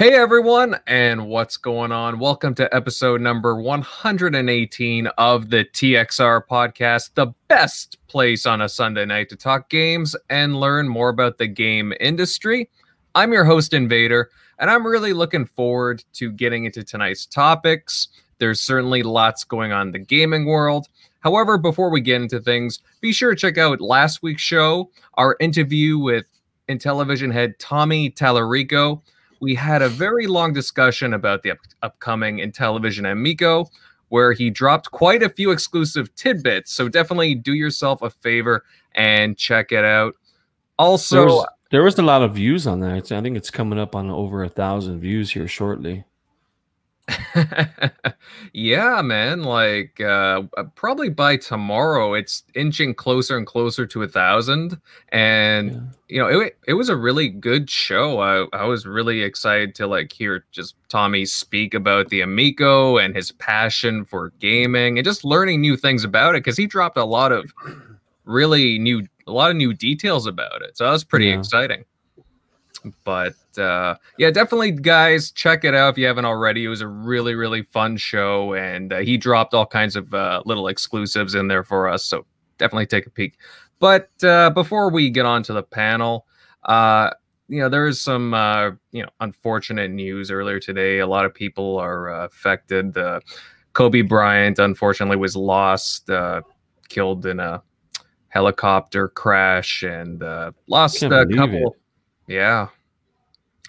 Hey everyone, and what's going on? Welcome to episode number 118 of the TXR podcast, the best place on a Sunday night to talk games and learn more about the game industry. I'm your host, Invader, and I'm really looking forward to getting into tonight's topics. There's certainly lots going on in the gaming world. However, before we get into things, be sure to check out last week's show, our interview with Intellivision head Tommy Tallarico we had a very long discussion about the up- upcoming Intellivision Amico, where he dropped quite a few exclusive tidbits. So definitely do yourself a favor and check it out. Also, There's, there was a lot of views on that. I think it's coming up on over a thousand views here shortly. yeah, man. Like uh probably by tomorrow it's inching closer and closer to a thousand. And Yeah. you know, it it was a really good show. I, I was really excited to like hear just Tommy speak about the Amico and his passion for gaming and just learning new things about it because he dropped a lot of really new a lot of new details about it. So that was pretty Yeah. exciting. But uh yeah, definitely guys, check it out if you haven't already. It was a really, really fun show and uh, he dropped all kinds of uh, little exclusives in there for us. So definitely take a peek. But uh before we get on to the panel, uh you know, there is some uh, you know, unfortunate news earlier today. A lot of people are uh, affected. Uh, Kobe Bryant unfortunately was lost, uh, killed in a helicopter crash, and uh, lost a couple. Yeah,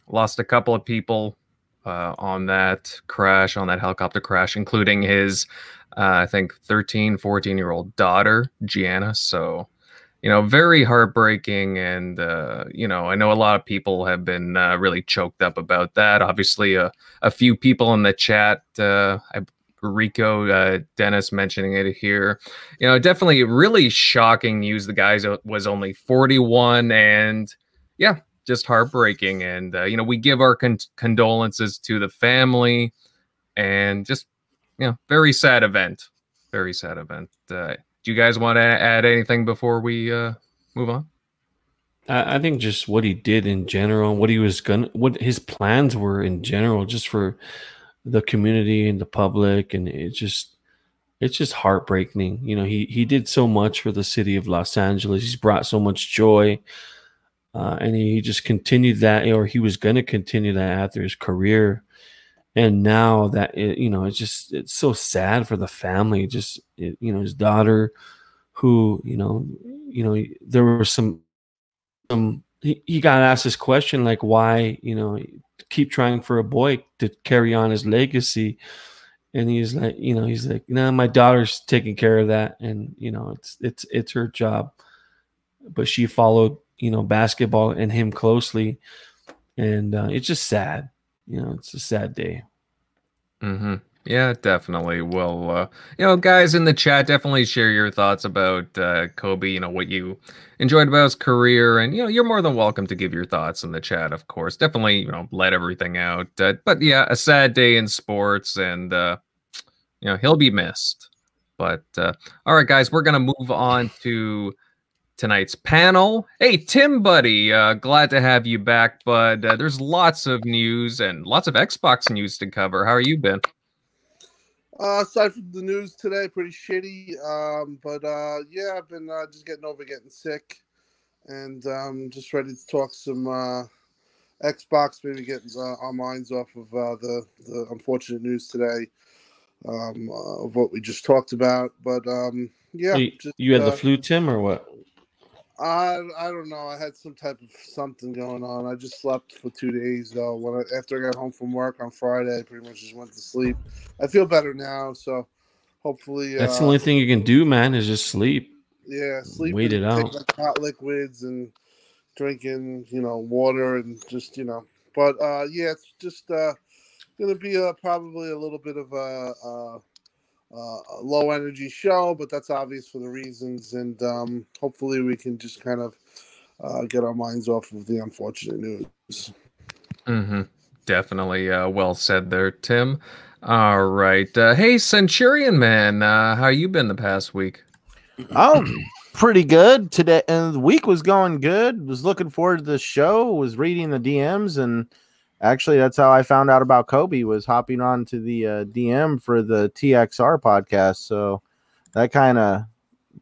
lost a couple of people uh, on that crash, on that helicopter crash, including his, uh, I think, 13, 14 year old daughter, Gianna. So, you know, very heartbreaking. And, uh, you know, I know a lot of people have been uh, really choked up about that. Obviously, uh, a few people in the chat, uh, Rico, uh, Dennis mentioning it here. You know, definitely really shocking news. The guy was only 41 and, yeah, just heartbreaking. And, uh, you know, we give our con- condolences to the family and just, you know, very sad event. Very sad event. Uh, do you guys want to add anything before we uh, move on? I, I think just what he did in general, what he was gonna, what his plans were in general, just for the community and the public, and it just, it's just heartbreaking. You know, he he did so much for the city of Los Angeles. He's brought so much joy, uh, and he just continued that, or he was going to continue that after his career. And now that it, you know, it's just it's so sad for the family. Just it, you know, his daughter, who you know, you know, there were some um he, he got asked this question like why you know keep trying for a boy to carry on his legacy and he's like you know he's like no my daughter's taking care of that and you know it's it's it's her job but she followed you know basketball and him closely and uh, it's just sad you know it's a sad day Mm-hmm. Yeah, definitely. Well, uh, you know, guys in the chat, definitely share your thoughts about uh, Kobe. You know what you enjoyed about his career, and you know, you're more than welcome to give your thoughts in the chat. Of course, definitely, you know, let everything out. Uh, but yeah, a sad day in sports, and uh, you know, he'll be missed. But uh, all right, guys, we're gonna move on to tonight's panel. Hey, Tim, buddy, uh, glad to have you back, bud. Uh, there's lots of news and lots of Xbox news to cover. How are you been? Uh, aside from the news today, pretty shitty. Um, but uh, yeah, I've been uh, just getting over getting sick, and um, just ready to talk some uh, Xbox. Maybe get uh, our minds off of uh, the the unfortunate news today um, uh, of what we just talked about. But um, yeah, you, just, you had the uh, flu tim or what I I don't know. I had some type of something going on. I just slept for two days though. When I, after I got home from work on Friday, I pretty much just went to sleep. I feel better now, so hopefully that's uh, the only thing you can do man is just sleep yeah, sleep. wait it out. hot liquids and drinking, you know, water and just you know. But uh, yeah, it's just uh, gonna be a, probably a little bit of a, a, a low energy show, but that's obvious for the reasons, and um, hopefully we can just kind of uh, get our minds off of the unfortunate news. Mm-hmm. Definitely uh, well said there, Tim. All right. Uh, hey, Centurion man, uh, how you been the past week? Oh, pretty good today. And the week was going good. Was looking forward to the show. Was reading the DMs and Actually, that's how I found out about Kobe was hopping on to the uh, DM for the TXR podcast. So that kind of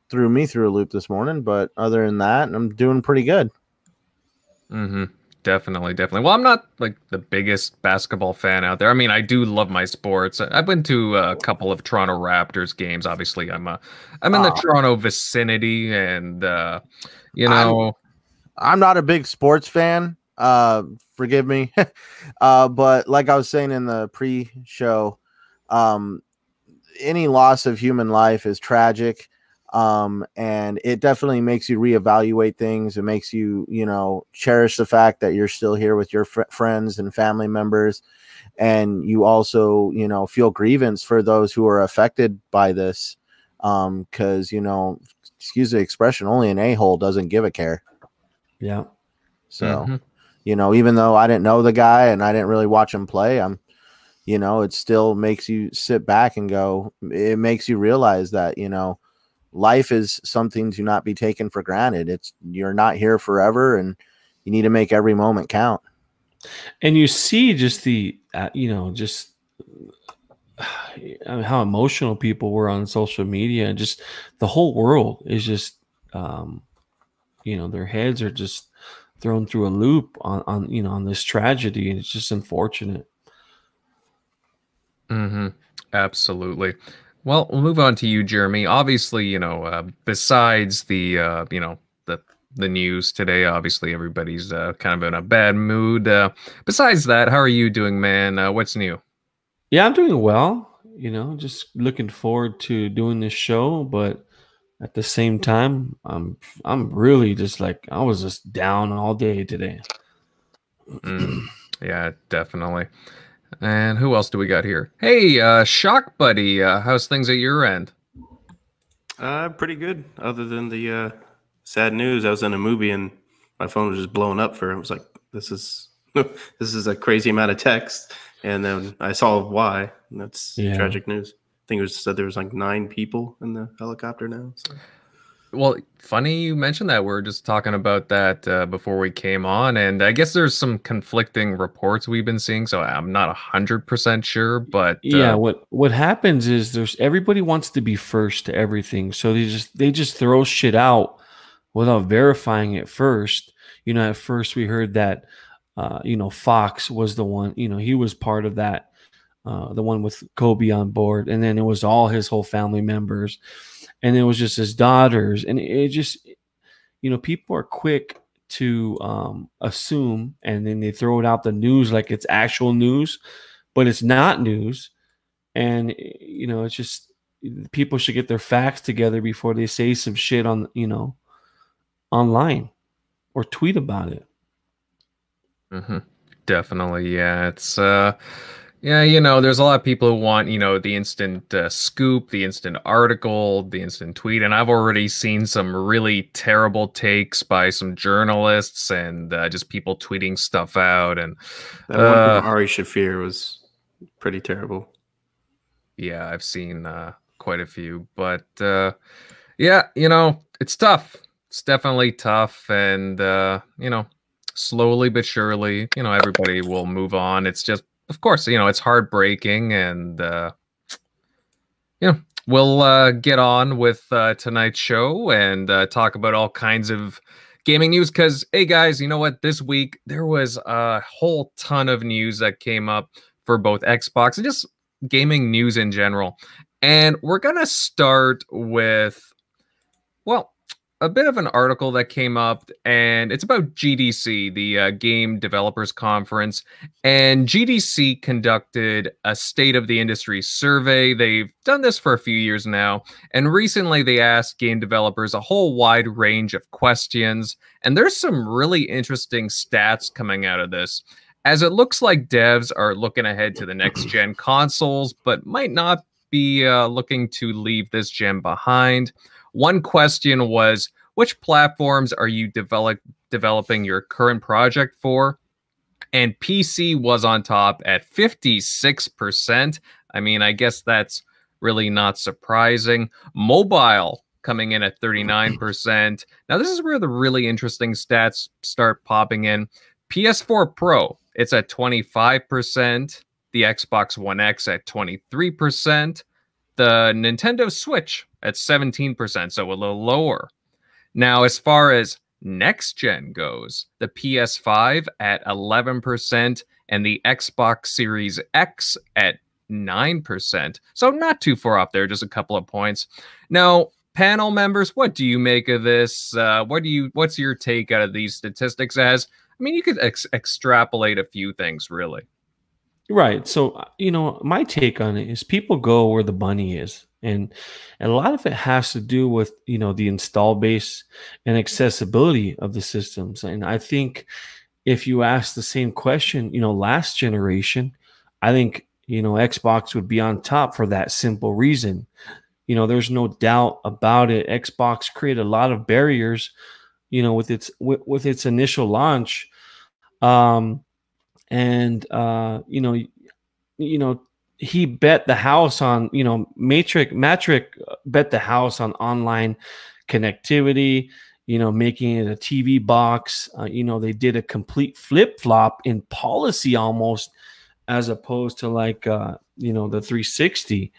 threw me through a loop this morning. But other than that, I'm doing pretty good. Mm-hmm. Definitely, definitely. Well, I'm not like the biggest basketball fan out there. I mean, I do love my sports. I've been to a couple of Toronto Raptors games. Obviously, I'm a, I'm in the Oh. Toronto vicinity, and uh, you know, I'm not a big sports fan. Uh, forgive me. uh, but like I was saying in the pre-show, um, any loss of human life is tragic. Um, and it definitely makes you reevaluate things. It makes you, you know, cherish the fact that you're still here with your fr- friends and family members. And you also, you know, feel grievance for those who are affected by this. Um, cause, you know, excuse the expression, only an a hole doesn't give a care. Yeah. So, mhm. You know, even though I didn't know the guy and I didn't really watch him play, I'm, you know, it still makes you sit back and go, it makes you realize that, you know, life is something to not be taken for granted. It's, you're not here forever and you need to make every moment count. and you see just the uh, you know just I mean, how emotional people were on social media and just the whole world is just um you know their heads are just thrown through a loop on on you know on this tragedy and it's just unfortunate Mm-hmm. Absolutely. Well, we'll move on to you, Jeremy. Obviously, you know, uh, besides the, uh, you know, the the news today, obviously everybody's uh, kind of in a bad mood. Uh, besides that, how are you doing, man? Uh, what's new? yeah i'm doing well you know just looking forward to doing this show but at the same time i'm i'm really just like i was just down all day today Mm, yeah, definitely. And who else do we got here? Hey, uh, Shock Buddy, uh, how's things at your end? Uh, pretty good. Other than the uh, sad news, I was in a movie and my phone was just blowing up for. I was like, "This is this is a crazy amount of text." And then I saw why. And that's Yeah. tragic news. I think it was said there was like nine people in the helicopter now. So. Well, funny you mentioned that. We are just talking about that uh, before we came on, and I guess there's some conflicting reports we've been seeing, so I'm not hundred percent sure. But uh, yeah what what happens is there's everybody wants to be first to everything so they just they just throw shit out without verifying it first you know at first we heard that uh you know fox was the one you know he was part of that uh the one with kobe on board and then it was all his whole family members and it was just his daughters and it just you know people are quick to um assume and then they throw it out the news like it's actual news but it's not news and eh, you know it's just people should get their facts together before they say some shit on you know online or tweet about it Mm-hmm. definitely, yeah, it's uh, yeah, you know, there's a lot of people who want you know the instant uh, scoop, the instant article, the instant tweet, and I've already seen some really terrible takes by some journalists and uh, just people tweeting stuff out and That Uh, Ari Shaffir was pretty terrible. yeah i've seen uh quite a few but uh yeah you know it's tough it's definitely tough and uh you know slowly but surely you know everybody will move on it's just of course you know it's heartbreaking and uh you know we'll uh get on with uh tonight's show and uh talk about all kinds of gaming news because hey guys you know what this week there was a whole ton of news that came up for both xbox and just gaming news in general. And we're to start with, well, a bit of an article that came up, and it's about GDC, the uh, Game Developers Conference. And GDC conducted a state of the industry survey. They've done this for a few years now. And recently they asked game developers a whole wide range of questions. And there's some really interesting stats coming out of this as it looks like devs are looking ahead to the next gen consoles, but might not be uh, looking to leave this gen behind. One question was which platforms are you develop, developing your current project for? And PC was on top at 56%. I mean, I guess that's really not surprising. Mobile coming in at 39%. Now, this is where the really interesting stats start popping in. PS4 Pro it's at 25%, the Xbox One X at 23%, the Nintendo Switch at 17%, so a little lower. Now, as far as next gen goes, the PS5 at 11% and the Xbox Series X at 9%. So not too far off there, just a couple of points. Now, panel members, what do you make of this? Uh, what do you what's your take out of these statistics as? I mean, you could ex- extrapolate a few things really. Right. So, uh, you know, my take on it is people go where the money is. And, and a lot of it has to do with, you know, the install base and accessibility of the systems. And I think if you ask the same question, you know, last generation, I think, you know, Xbox would be on top for that simple reason. You know, there's no doubt about it. Xbox created a lot of barriers, you know, with its with, with its initial launch. Um and uh, you know, you know, he bet the house on, you know, Mattrick Mattrick bet the house on online connectivity, you know, making it a TV box. Uh, you know, they did a complete flip flop in policy almost, as opposed to like, uh, you know, the 360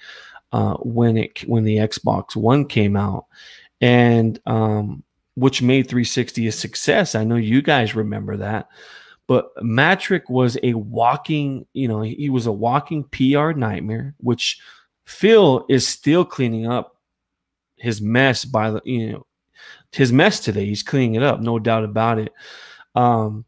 uh, when it when the Xbox One came out, and um, which made 360 a success. I know you guys remember that. But Mattrick was a walking, you know, he was a walking PR nightmare, which Phil is still cleaning up his mess by the, you know, his mess today. He's cleaning it up, no doubt about it. Um,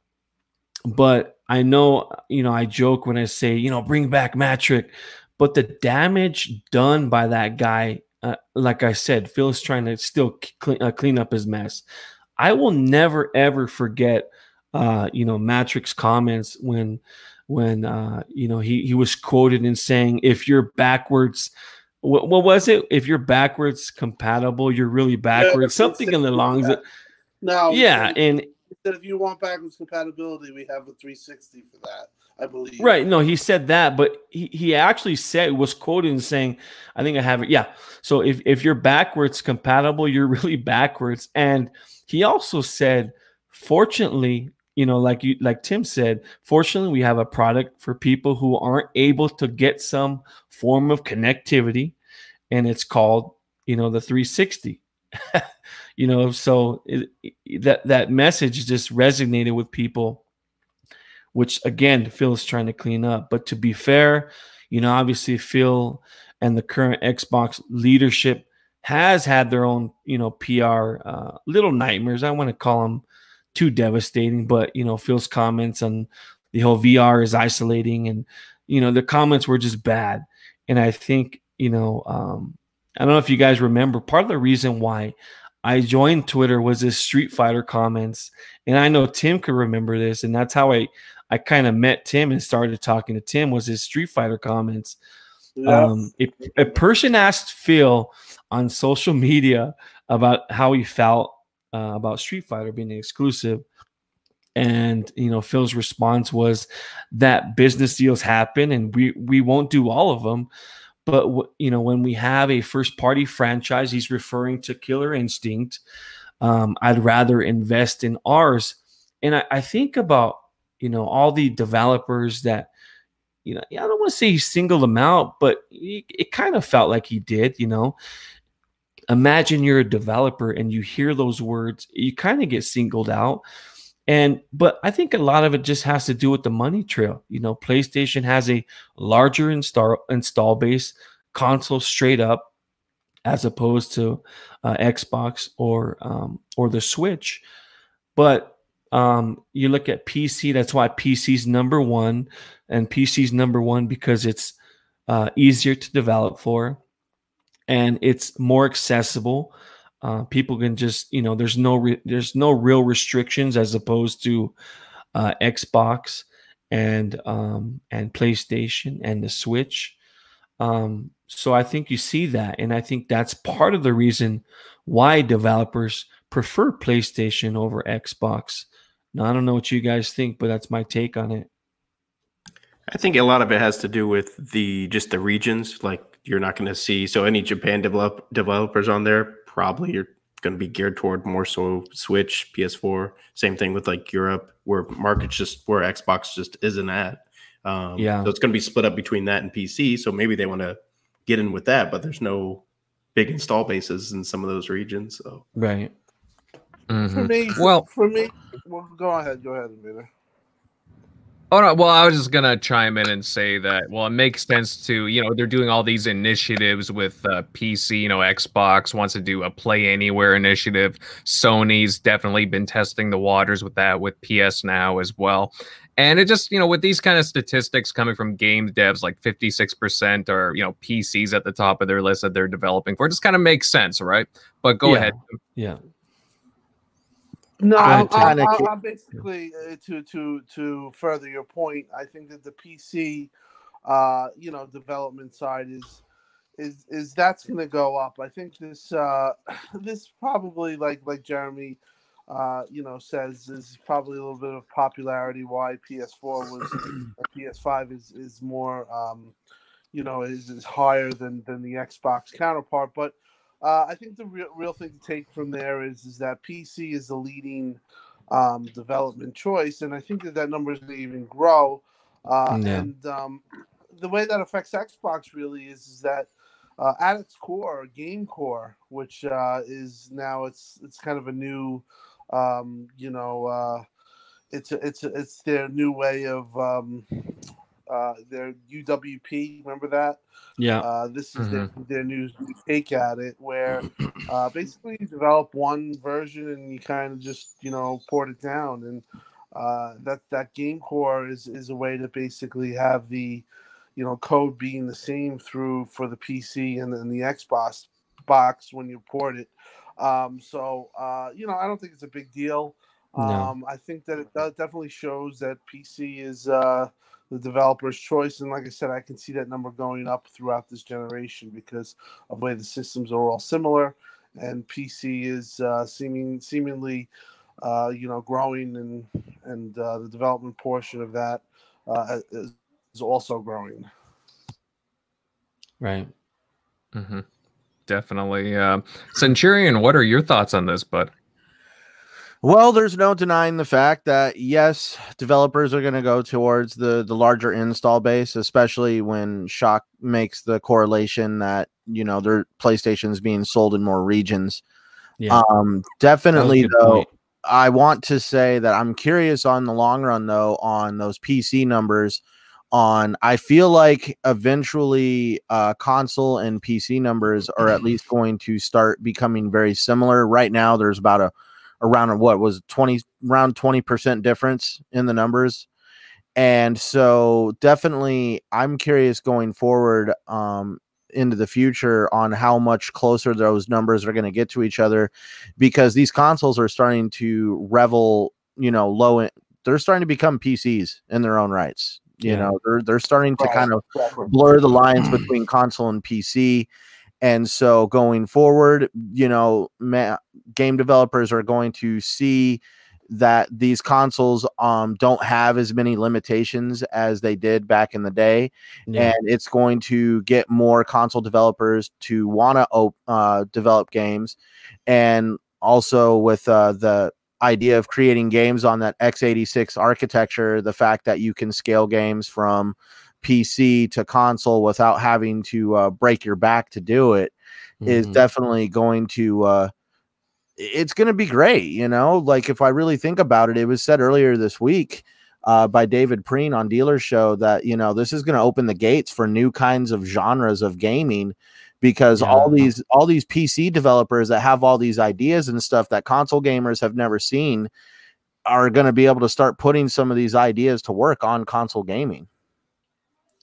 but I know, you know, I joke when I say, you know, bring back Mattrick, but the damage done by that guy, uh, like I said, Phil's trying to still clean, uh, clean up his mess. I will never ever forget uh, you know, Mattrick's comments when when uh, you know he he was quoted in saying, "If you're backwards." What, what was it? If you're backwards compatible, you're really backwards. Yeah, Something in the longs. No. Yeah, and that if you want backwards compatibility, we have a 360 for that. I believe. Right. No, he said that, but he, he actually said was quoted in saying, I think I have it. Yeah. So if, if you're backwards compatible, you're really backwards. And he also said, fortunately, you know like you like tim said fortunately we have a product for people who aren't able to get some form of connectivity and it's called you know the 360 you know so it, that that message just resonated with people which again phil is trying to clean up. But to be fair you know obviously phil and the current xbox leadership has had their own you know pr uh, little nightmares. I want to call them too devastating. But you know, Phil's comments on the whole VR is isolating, and you know, the comments were just bad. And I think you know, um, I don't know if you guys remember part of the reason why I joined Twitter was his Street Fighter comments, and I know Tim could remember this, and that's how I I kind of met Tim and started talking to Tim was his Street Fighter comments. Yeah. Um, if a person asked Phil on social media about how he felt uh, about Street Fighter being exclusive. And you know, Phil's response was that business deals happen, and we we won't do all of them. But you know, when we have a first party franchise, he's referring to Killer Instinct. Um, I'd rather invest in ours. And I, I think about you know all the developers that you know, I don't want to say he singled them out, but he, it kind of felt like he did, you know imagine you're a developer and you hear those words, you kind of get singled out. And but I think a lot of it just has to do with the money trail. You know, PlayStation has a larger install install base, console straight up, as opposed to uh, Xbox or um, or the Switch. But um, you look at PC. That's why PC's number one, and PC's number one because it's uh, easier to develop for and it's more accessible. Uh, people can just you know there's no re- there's no real restrictions as opposed to uh, Xbox and um, and PlayStation and the Switch. Um, so I think you see that, and I think that's part of the reason why developers prefer PlayStation over Xbox. Now I don't know what you guys think, but that's my take on it. I think a lot of it has to do with the just the regions. Like you're not going to see so any Japan develop developers on there. Probably you're going to be geared toward more so Switch, PS4. Same thing with like Europe, where markets just where Xbox just isn't at. Um, Yeah. so it's going to be split up between that and PC. So maybe they want to get in with that, but there's no big install bases in some of those regions. So Right. For Mhm. me, Well- for me, well, go ahead, go ahead, Amina. Oh no, well, I was just gonna chime in and say that. Well, it makes sense to you know they're doing all these initiatives with uh, PC. You know, Xbox wants to do a Play Anywhere initiative. Sony's definitely been testing the waters with that with PS Now as well. And it just you know with these kind of statistics coming from game devs, like fifty six percent are you know PCs at the top of their list that they're developing for. It just kind of makes sense, right? But go Yeah. ahead. Yeah. No, I I'm, I'm, I'm, ca- I'm basically uh, to to to further your point. I think that the PC, uh, you know, development side is is is that's going to go up. I think this uh, this probably like like Jeremy, uh, you know, says is probably a little bit of popularity why PS4 was or PS5 is is more um, you know is, is higher than than the Xbox counterpart, but. Uh, I think the real, real thing to take from there is is that PC is the leading um, development choice, and I think that that number is going to even grow. Uh, Yeah. And um, the way that affects Xbox really is is that uh, at its core, Game Core, which uh, is now it's it's kind of a new, um, you know, uh, it's a, it's a, it's their new way of um, uh, their UWP. Remember that? Yeah. Uh, this is their, their new take at it, where uh, basically you develop one version and you kind of just you know port it down, and uh, that that game core is is a way to basically have the you know code being the same through for the PC and then the Xbox box when you port it. Um, so uh, you know I don't think it's a big deal. No. Um, I think that it definitely shows that PC is uh, the developer's choice. And like I said, I can see that number going up throughout this generation because of the way the systems are all similar, and PC is uh, seeming seemingly, uh, you know, growing, and and uh, the development portion of that uh, is, is also growing. Right. Mm-hmm. Definitely. Uh, Centurion, what are your thoughts on this, bud? Well, there's no denying the fact that yes, developers are going to go towards the the larger install base, especially when Shock makes the correlation that you know their PlayStation's being sold in more regions. Yeah. Um, That was a definitely though, point. I want to say that I'm curious on the long run though on those PC numbers. On I feel like eventually uh, console and PC numbers are at least going to start becoming very similar. Right now, there's about a around what was 20 around 20% difference in the numbers and so definitely i'm curious going forward um into the future on how much closer those numbers are going to get to each other because these consoles are starting to revel you know low in, they're starting to become pcs in their own rights you Yeah. know they're they're starting to kind of blur the lines between console and PC. And so going forward, you know, ma- game developers are going to see that these consoles um don't have as many limitations as they did back in the day Yeah. and it's going to get more console developers to want to op- uh, develop games and also with uh, the idea of creating games on that x86 architecture the fact that you can scale games from pc to console without having to uh, break your back to do it is Mhm. definitely going to uh it's going to be great you know? Like if i really think about it it was said earlier this week uh, by david preen on dealer show that you know this is going to open the gates for new kinds of genres of gaming because all these all these pc developers that have all these ideas and stuff that console gamers have never seen are going to be able to start putting some of these ideas to work on console gaming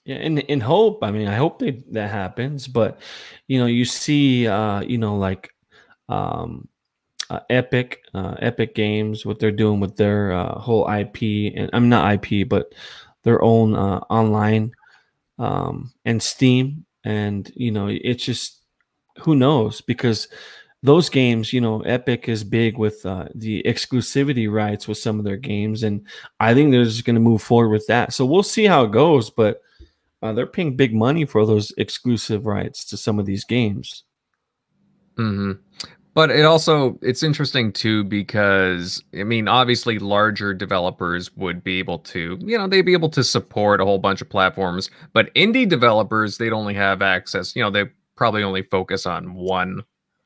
Yeah, and in hope, I mean, I hope they, that happens, but you know, you see, uh, you know, like um, uh, Epic, uh, Epic Games, what they're doing with their uh, whole IP, and I'm not IP, but their own uh, online um, and Steam, and you know, it's just who knows because those games, you know, Epic is big with uh, the exclusivity rights with some of their games, and I think they're just going to move forward with that. So we'll see how it goes, but uh, they're paying big money for those exclusive rights to some of these games. hmm but it also it's interesting too because I mean obviously larger developers would be able to you know they'd be able to support a whole bunch of platforms, but indie developers they'd only have access you know they probably only focus on one,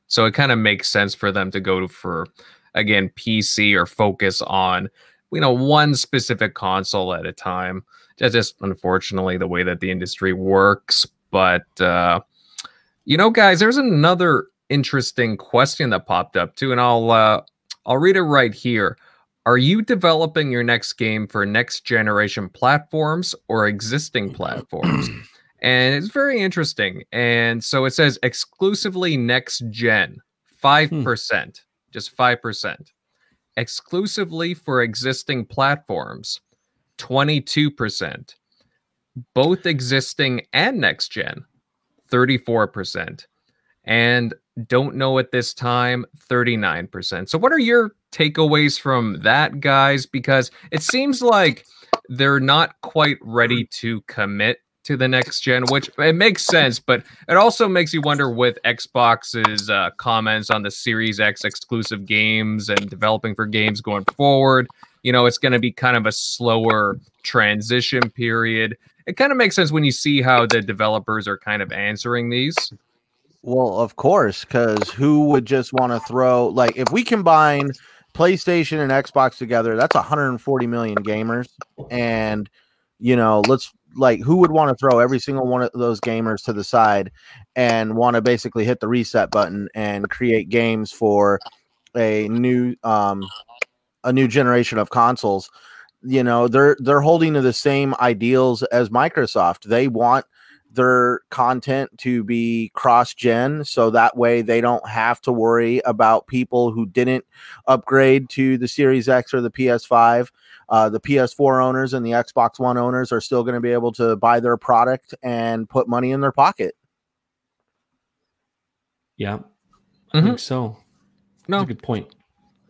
so it kind of makes sense for them to go to for again PC or focus on you know one specific console at a time. That's just unfortunately the way that the industry works, but. uh you know, guys, there's another interesting question that popped up too, and I'll uh, I'll read it right here. Are you developing your next game for next generation platforms or existing platforms? and it's very interesting. And so it says exclusively next gen, 5%, hmm. just 5%. Exclusively for existing platforms, 22%. Both existing and next gen, 34%. And don't know at this time 39%. So what are your takeaways from that guys because it seems like they're not quite ready to commit to the next gen which it makes sense but it also makes you wonder with Xbox's uh, comments on the Series X exclusive games and developing for games going forward you know it's going to be kind of a slower transition period. It kind of makes sense when you see how the developers are kind of answering these. Well, of course, because who would just want to throw like if we combine PlayStation and Xbox together, that's 140 million gamers, and you know, let's like who would want to throw every single one of those gamers to the side and want to basically hit the reset button and create games for a new um a new generation of consoles you know they're they're holding to the same ideals as Microsoft they want their content to be cross gen so that way they don't have to worry about people who didn't upgrade to the Series X or the PS5. Uh, the PS4 owners and the Xbox One owners are still going to be able to buy their product and put money in their pocket. Yeah, I mm-hmm. think so. No, That's a good point.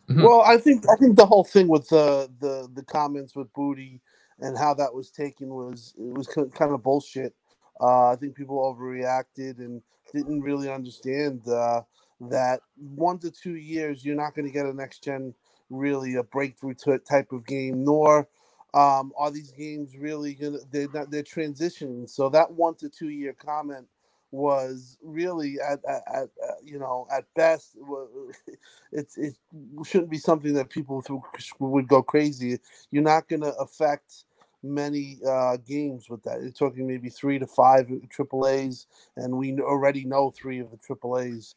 Mm-hmm. Well, I think I think the whole thing with the the the comments with Booty and how that was taken was it was kind of bullshit. Uh, I think people overreacted and didn't really understand uh, that one to two years you're not going to get a next gen really a breakthrough type of game, nor um, are these games really gonna they're not they're transitioning. So that one to two year comment was really at, at, at, you know at best it's it shouldn't be something that people would go crazy. You're not going to affect many uh, games with that. You're talking maybe three to five triple A's, and we already know three of the triple A's.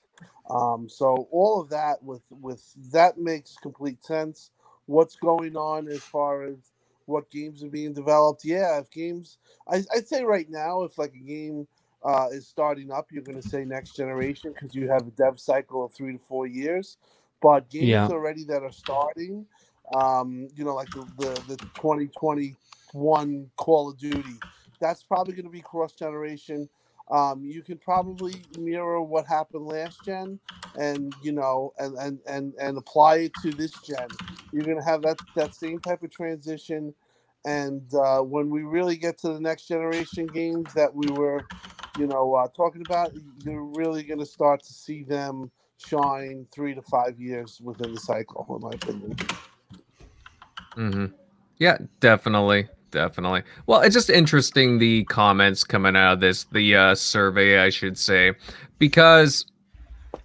Um, so all of that with with that makes complete sense. What's going on as far as what games are being developed? Yeah, if games, I, would say right now, if like a game uh, is starting up, you're going to say next generation because you have a dev cycle of three to four years. But games yeah. already that are starting, um, you know, like the the, the 2020 one Call of Duty. That's probably going to be cross generation. Um, you can probably mirror what happened last gen, and you know, and and and and apply it to this gen. You're going to have that that same type of transition. And uh, when we really get to the next generation games that we were, you know, uh, talking about, you're really going to start to see them shine three to five years within the cycle, in my opinion. Mm-hmm. Yeah, definitely definitely. Well, it's just interesting the comments coming out of this, the uh, survey, I should say, because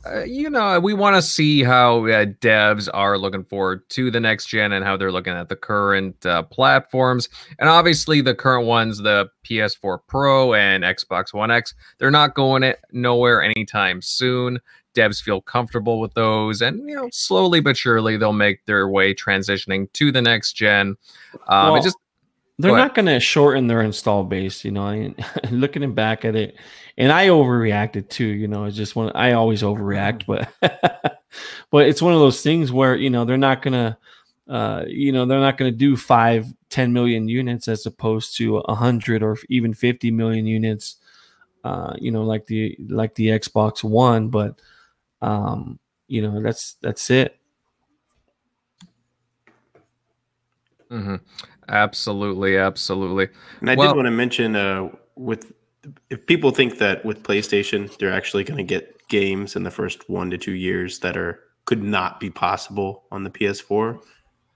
uh, you know we want to see how uh, devs are looking forward to the next gen and how they're looking at the current uh, platforms, and obviously the current ones, the PS4 Pro and Xbox One X, they're not going it nowhere anytime soon. Devs feel comfortable with those, and you know, slowly but surely they'll make their way transitioning to the next gen. Um, well, it just they're not going to shorten their install base, you know. I mean looking back at it, and I overreacted too. You know, it's just one. I always overreact, mm-hmm. but but it's one of those things where you know they're not going to, uh, you know, they're not going to do five, 10 million units as opposed to a hundred or even fifty million units. Uh, you know, like the like the Xbox One, but um, you know, that's that's it. Mm-hmm. Absolutely, absolutely. And I well, did want to mention uh, with if people think that with PlayStation they're actually going to get games in the first one to two years that are could not be possible on the PS4,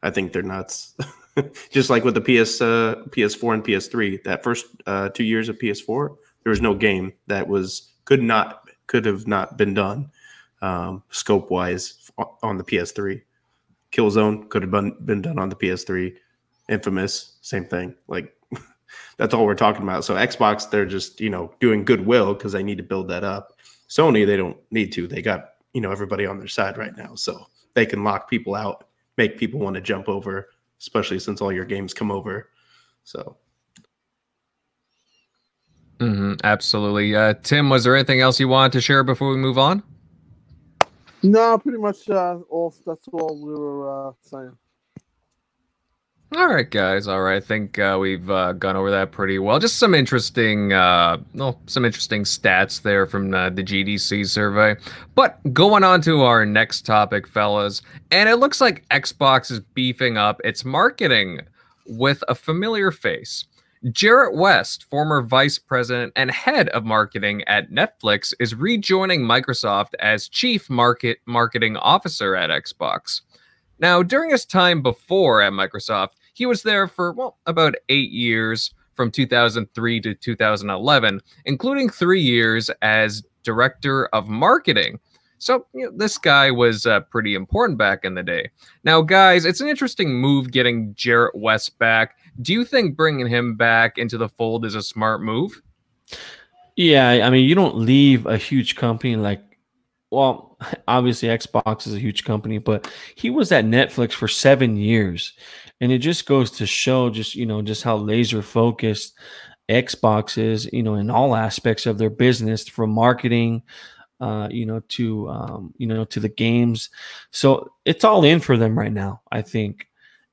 I think they're nuts. Just like with the PS uh, PS4 and PS3, that first uh, two years of PS4, there was no game that was could not could have not been done um, scope wise on the PS3. Killzone could have been, been done on the PS3. Infamous, same thing. Like that's all we're talking about. So Xbox, they're just you know doing goodwill because they need to build that up. Sony, they don't need to. They got you know everybody on their side right now, so they can lock people out, make people want to jump over, especially since all your games come over. So. Mm-hmm, absolutely. Uh, Tim, was there anything else you wanted to share before we move on? No, pretty much uh, all. That's all we were uh, saying. All right, guys. All right, I think uh, we've uh, gone over that pretty well. Just some interesting, uh, well, some interesting stats there from uh, the GDC survey. But going on to our next topic, fellas, and it looks like Xbox is beefing up its marketing with a familiar face. Jerret West, former vice president and head of marketing at Netflix, is rejoining Microsoft as chief market marketing officer at Xbox. Now, during his time before at Microsoft, he was there for, well, about eight years from 2003 to 2011, including three years as director of marketing. So, you know, this guy was uh, pretty important back in the day. Now, guys, it's an interesting move getting Jerret West back. Do you think bringing him back into the fold is a smart move? Yeah, I mean, you don't leave a huge company like well, obviously Xbox is a huge company, but he was at Netflix for seven years. And it just goes to show just, you know, just how laser focused Xbox is, you know, in all aspects of their business from marketing, uh, you know, to, um, you know, to the games. So it's all in for them right now, I think.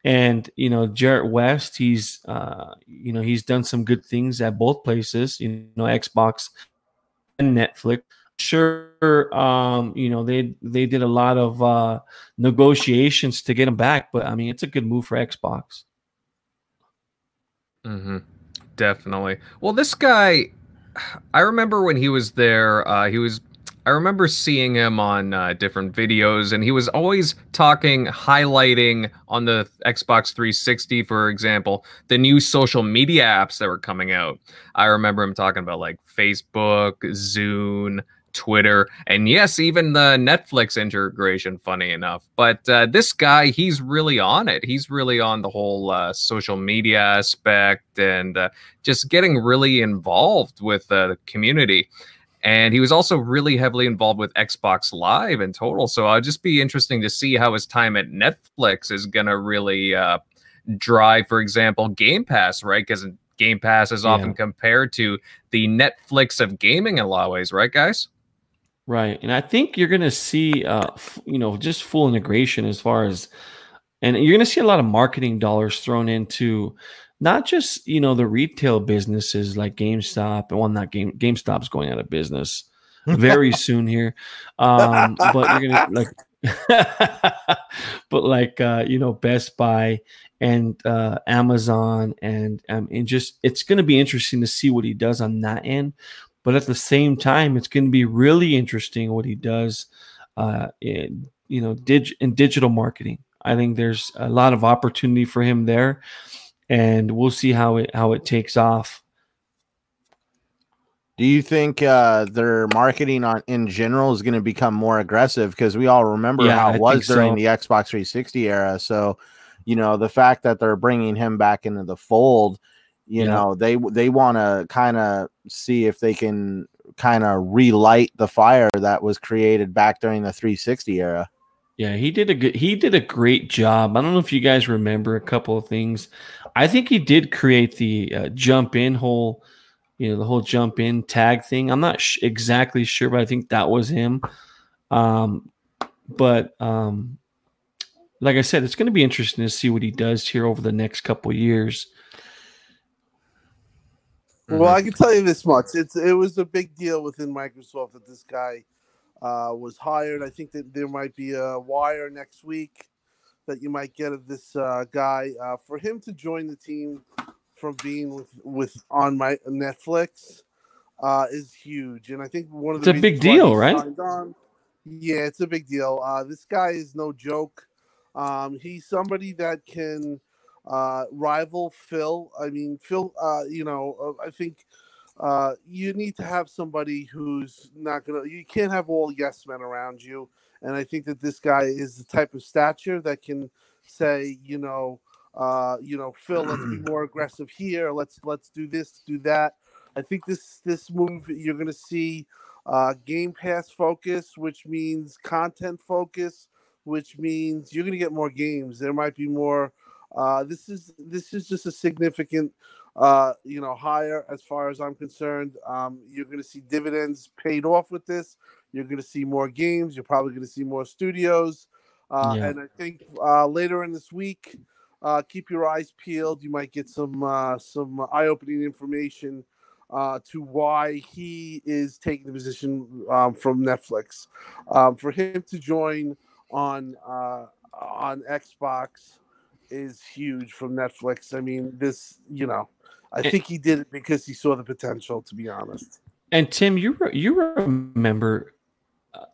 And, you know, Jerret West, he's, uh, you know, he's done some good things at both places, you know, Xbox and Netflix sure um you know they they did a lot of uh negotiations to get him back but i mean it's a good move for xbox. Mm-hmm. definitely. Well this guy i remember when he was there uh he was i remember seeing him on uh, different videos and he was always talking highlighting on the xbox 360 for example the new social media apps that were coming out. I remember him talking about like facebook zune Twitter, and yes, even the Netflix integration, funny enough. But uh, this guy, he's really on it. He's really on the whole uh, social media aspect and uh, just getting really involved with uh, the community. And he was also really heavily involved with Xbox Live in total. So I'll just be interesting to see how his time at Netflix is going to really uh, drive, for example, Game Pass, right? Because Game Pass is often yeah. compared to the Netflix of gaming in a lot of ways, right, guys? Right. And I think you're going to see, uh, f- you know, just full integration as far as, and you're going to see a lot of marketing dollars thrown into not just, you know, the retail businesses like GameStop. And well, not Game GameStop's going out of business very soon here. Um, but you're going to like, but like, uh, you know, Best Buy and uh, Amazon and, um, and just, it's going to be interesting to see what he does on that end. But at the same time, it's going to be really interesting what he does uh, in you know dig- in digital marketing. I think there's a lot of opportunity for him there, and we'll see how it how it takes off. Do you think uh, their marketing on in general is going to become more aggressive? Because we all remember yeah, how it I was during so. the Xbox 360 era. So, you know, the fact that they're bringing him back into the fold you yeah. know they they want to kind of see if they can kind of relight the fire that was created back during the 360 era. Yeah he did a good he did a great job. I don't know if you guys remember a couple of things. I think he did create the uh, jump in whole you know the whole jump in tag thing. I'm not sh- exactly sure but i think that was him. Um but um like i said it's going to be interesting to see what he does here over the next couple years Mm-hmm. Well, I can tell you this much: it's it was a big deal within Microsoft that this guy uh, was hired. I think that there might be a wire next week that you might get of this uh, guy uh, for him to join the team from being with with on my Netflix. uh, is huge, and I think one of the it's a big deal, right? On, yeah, it's a big deal. Uh, this guy is no joke. Um, he's somebody that can uh, rival Phil. I mean, Phil. Uh, you know, uh, I think uh, you need to have somebody who's not gonna. You can't have all yes men around you, and I think that this guy is the type of stature that can say, you know, uh, you know, Phil, let's be more aggressive here. Let's let's do this, do that. I think this this move you're going to see uh, Game Pass focus, which means content focus, which means you're going to get more games. There might be more. Uh, this is this is just a significant, uh, you know, higher as far as I'm concerned. Um, you're going to see dividends paid off with this. You're going to see more games. You're probably going to see more studios. Uh, yeah. And I think uh, later in this week, uh, keep your eyes peeled. You might get some uh, some eye-opening information uh, to why he is taking the position um, from Netflix. Um, for him to join on uh, on Xbox is huge from Netflix. I mean, this you know, I think he did it because he saw the potential. To be honest. And Tim, you re- you remember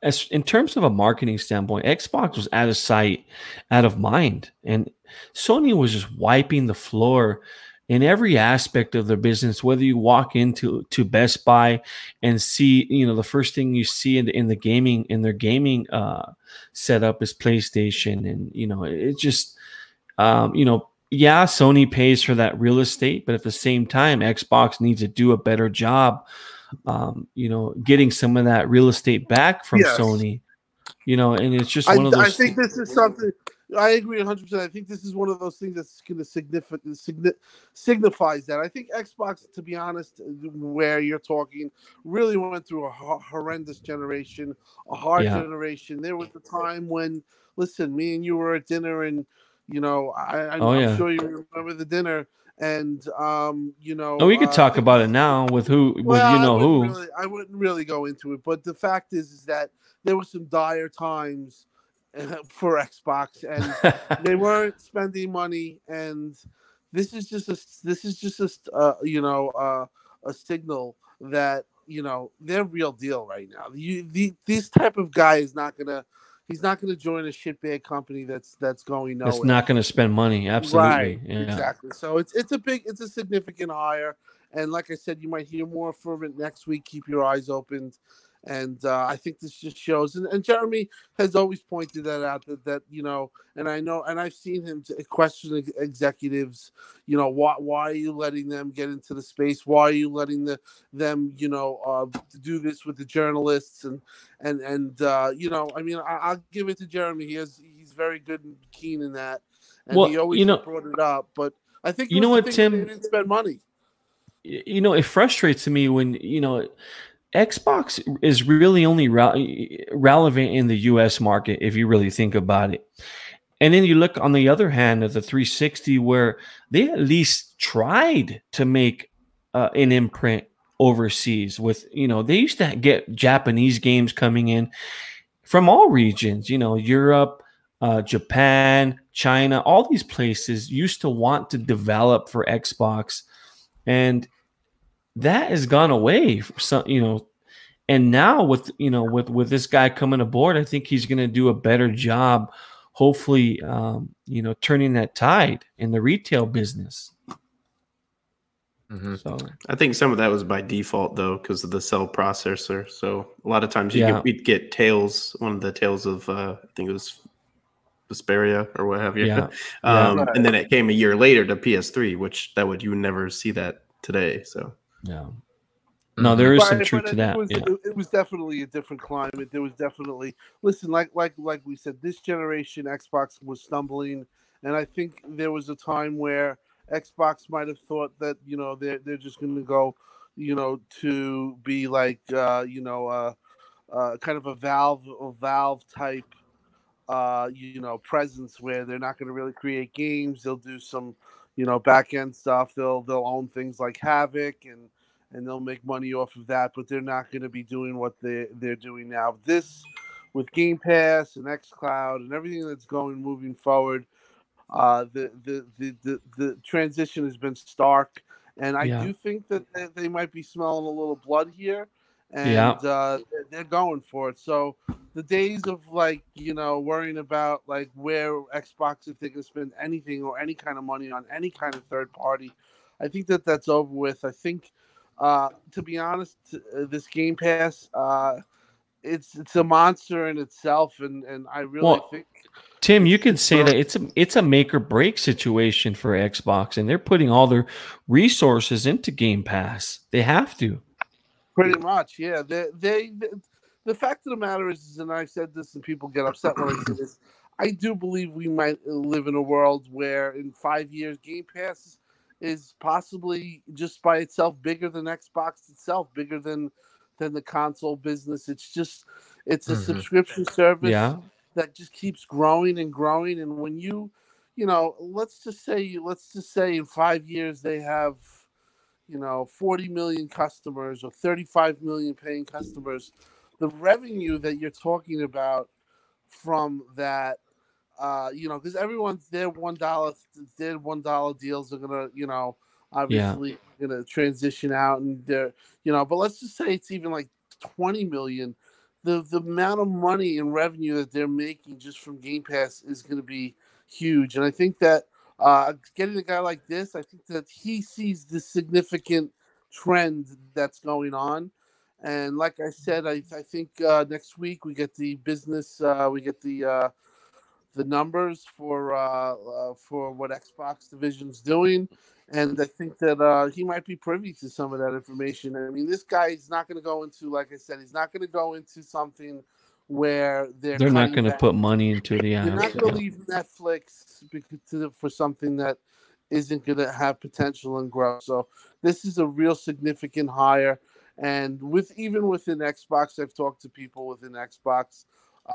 as in terms of a marketing standpoint, Xbox was out of sight, out of mind, and Sony was just wiping the floor in every aspect of their business. Whether you walk into to Best Buy and see, you know, the first thing you see in the, in the gaming in their gaming uh, setup is PlayStation, and you know, it just, um, you know, yeah, Sony pays for that real estate, but at the same time, Xbox needs to do a better job um, you know, getting some of that real estate back from yes. Sony. You know, and it's just one I, of those. I think this is something. I agree 100. percent I think this is one of those things that's going to significant signi- signifies that. I think Xbox, to be honest, where you're talking, really went through a horrendous generation, a hard yeah. generation. There was a time when, listen, me and you were at dinner, and you know, I, am oh, yeah. sure you remember the dinner and um, you know. Oh, we could uh, talk about it now with who, with well, you know I who. Really, I wouldn't really go into it, but the fact is, is that there were some dire times for Xbox, and they weren't spending money, and this is just a this is just a uh, you know uh, a signal that you know they're real deal right now. You the, this type of guy is not gonna he's not going to join a shitbag company that's that's going nowhere. It's not going to spend money. Absolutely, right, yeah. exactly. So it's it's a big, it's a significant hire, and like I said, you might hear more from it next week. Keep your eyes open and uh, I think this just shows. And, and, Jeremy has always pointed that out that, that you know, and I know, and I've seen him question executives. You know, why why are you letting them get into the space? Why are you letting the them you know uh, do this with the journalists and and and uh, you know, I mean, I, will give it to Jeremy. He has he's very good and keen in that, and well, he always you know, brought it up. But I think you know what, Tim didn't spend money. You know, it frustrates me when you know Xbox is really only re- relevant in the US market if you really think about it. And then you look on the other hand of the 360 where they at least tried to make uh, an imprint overseas with, you know, they used to get Japanese games coming in from all regions, you know, Europe, uh, Japan, China, all these places used to want to develop for Xbox. And that has gone away. Some, you know, and now with you know with with this guy coming aboard, I think he's going to do a better job. Hopefully, um, you know, turning that tide in the retail business. Mm-hmm. So I think some of that was by default though, because of the cell processor. So a lot of times you yeah. we'd get Tales, one of the Tales of uh, I think it was Vesperia or what have you. Yeah. um, yeah. And then it came a year later to PS3, which that would you would never see that today. So yeah. No, there is but, some truth to that. It was, yeah. it was, definitely a different climate. There was definitely listen, like like like we said, this generation Xbox was stumbling, and I think there was a time where Xbox might have thought that you know they're they're just going to go, you know, to be like uh, you know uh, uh, kind of a Valve a Valve type. Uh, you know, presence where they're not going to really create games. They'll do some, you know, back end stuff. They'll they'll own things like Havok and and they'll make money off of that, but they're not going to be doing what they they're doing now. This with Game Pass and XCloud and everything that's going moving forward, uh, the, the, the the the transition has been stark, and I Yeah. do think that they, they might be smelling a little blood here, and Yeah. uh, they're- they're going for it. So the days of like you know worrying about like where Xbox if they can spend anything or any kind of money on any kind of third party, I think that that's over with. I think, uh, to be honest, uh, this Game Pass, uh, it's it's a monster in itself, and and I really Well, think. Tim, you could say that it's a it's a make or break situation for Xbox, and they're putting all their resources into Game Pass. They have to. Pretty much, yeah. They, they, the, fact of the matter is, and I've said this, and people get upset when I say this. I do believe we might live in a world where, in five years, Game Pass is possibly just by itself bigger than Xbox itself, bigger than than the console business. It's just, it's a Mhm. subscription service Yeah. that just keeps growing and growing. And when you, you know, let's just say, let's just say in five years they have, you know, 40 million customers or 35 million paying customers, the revenue that you're talking about from that, uh, you know, because everyone's their one dollar, their one dollar deals are gonna, you know, obviously gonna transition out and they're, you know, but let's just say it's even like 20 million. The the amount of money and revenue that they're making just from Game Pass is going to be huge, and I think that uh, getting a guy like this, I think that he sees the significant trend that's going on, and like I said, I I think uh, next week we get the business, uh, we get the uh, the numbers for uh, uh, for what Xbox division's doing. And I think that uh, he might be privy to some of that information. I mean, this guy is not going to go into, like I said, he's not going to go into something where they're They're not going to put money into the. They're not going to leave Netflix because to, for something that isn't going to have potential and grow. So this is a real significant hire. And with even within Xbox, I've talked to people within Xbox.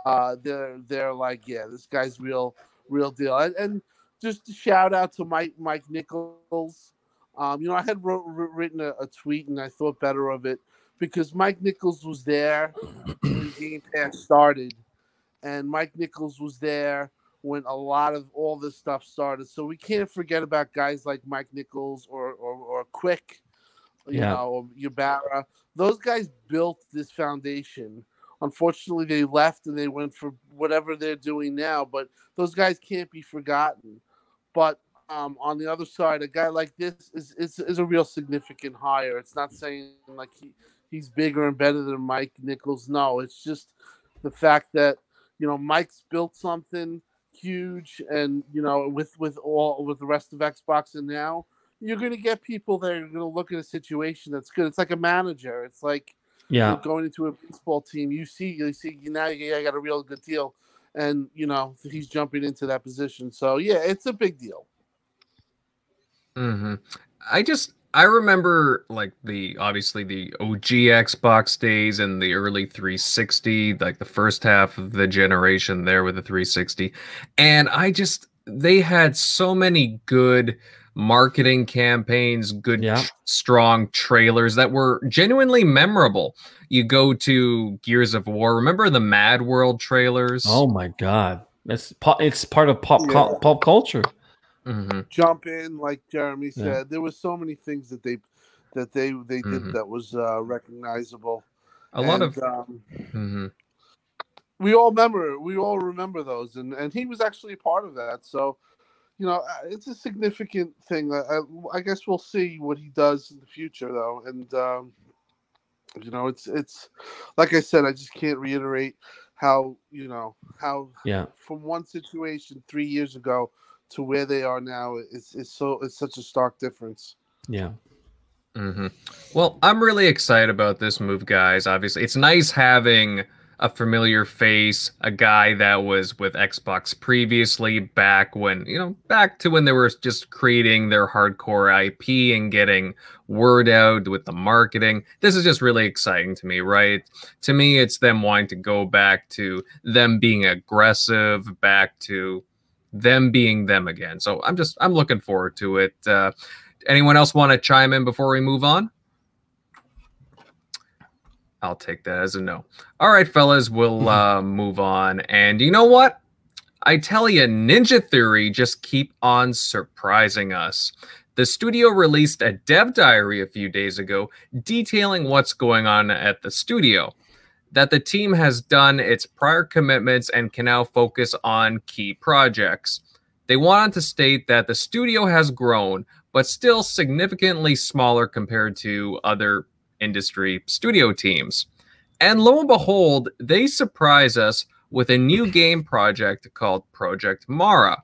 Uh, they're they're like, yeah, this guy's real, real deal. And, and just a shout out to Mike Mike Nichols. Um, you know, I had wrote, written a, a tweet and I thought better of it because Mike Nichols was there when Game Pass started, and Mike Nichols was there when a lot of all this stuff started. So we can't forget about guys like Mike Nichols or or, or Quick, you Yeah. know, Yubara. Those guys built this foundation. Unfortunately, they left and they went for whatever they're doing now. But those guys can't be forgotten. But um, on the other side, a guy like this is, is is a real significant hire. It's not saying like he, he's bigger and better than Mike Nichols. No, it's just the fact that you know Mike's built something huge, and you know with with all with the rest of Xbox, and now you're going to get people that are going to look at a situation that's good. It's like a manager. It's like Yeah. you're going into a baseball team. You see, you see now you got a real good deal, and you know he's jumping into that position. So yeah, it's a big deal. hmm I just I remember like the obviously the OG Xbox days and the early 360, like the first half of the generation there with the 360, and I just they had so many good marketing campaigns, good Yeah. tr- strong trailers that were genuinely memorable. You go to Gears of War, remember the Mad World trailers? Oh my God. That's po- it's part of pop Yeah. pop culture. Mhm. Jump in, like Jeremy Yeah. said. There was so many things that they that they they did Mhm. that was uh, recognizable. a lot And, of um, mhm. we all remember we all remember those and and he was actually a part of that so you know uh, it's a significant thing I, I, I guess we'll see what he does in the future though and um you know it's it's like i said i just can't reiterate how you know how Yeah. from one situation three years ago to where they are now it's it's so it's such a stark difference Yeah. Mm-hmm. Well, I'm really excited about this move, guys. Obviously, it's nice having a familiar face, a guy that was with Xbox previously, back when, you know, back to when they were just creating their hardcore IP and getting word out with the marketing. This is just really exciting to me, right? To me, it's them wanting to go back to them being aggressive, back to them being them again. So I'm just, I'm looking forward to it. Uh, Anyone else want to chime in before we move on? I'll take that as a no. All right, fellas, we'll uh, move on. And you know what? I tell you, Ninja Theory just keep on surprising us. The studio released a dev diary a few days ago detailing what's going on at the studio. That the team has done its prior commitments and can now focus on key projects. They wanted to state that the studio has grown, but still significantly smaller compared to other industry studio teams. And lo and behold, they surprise us with a new game project called Project Mara.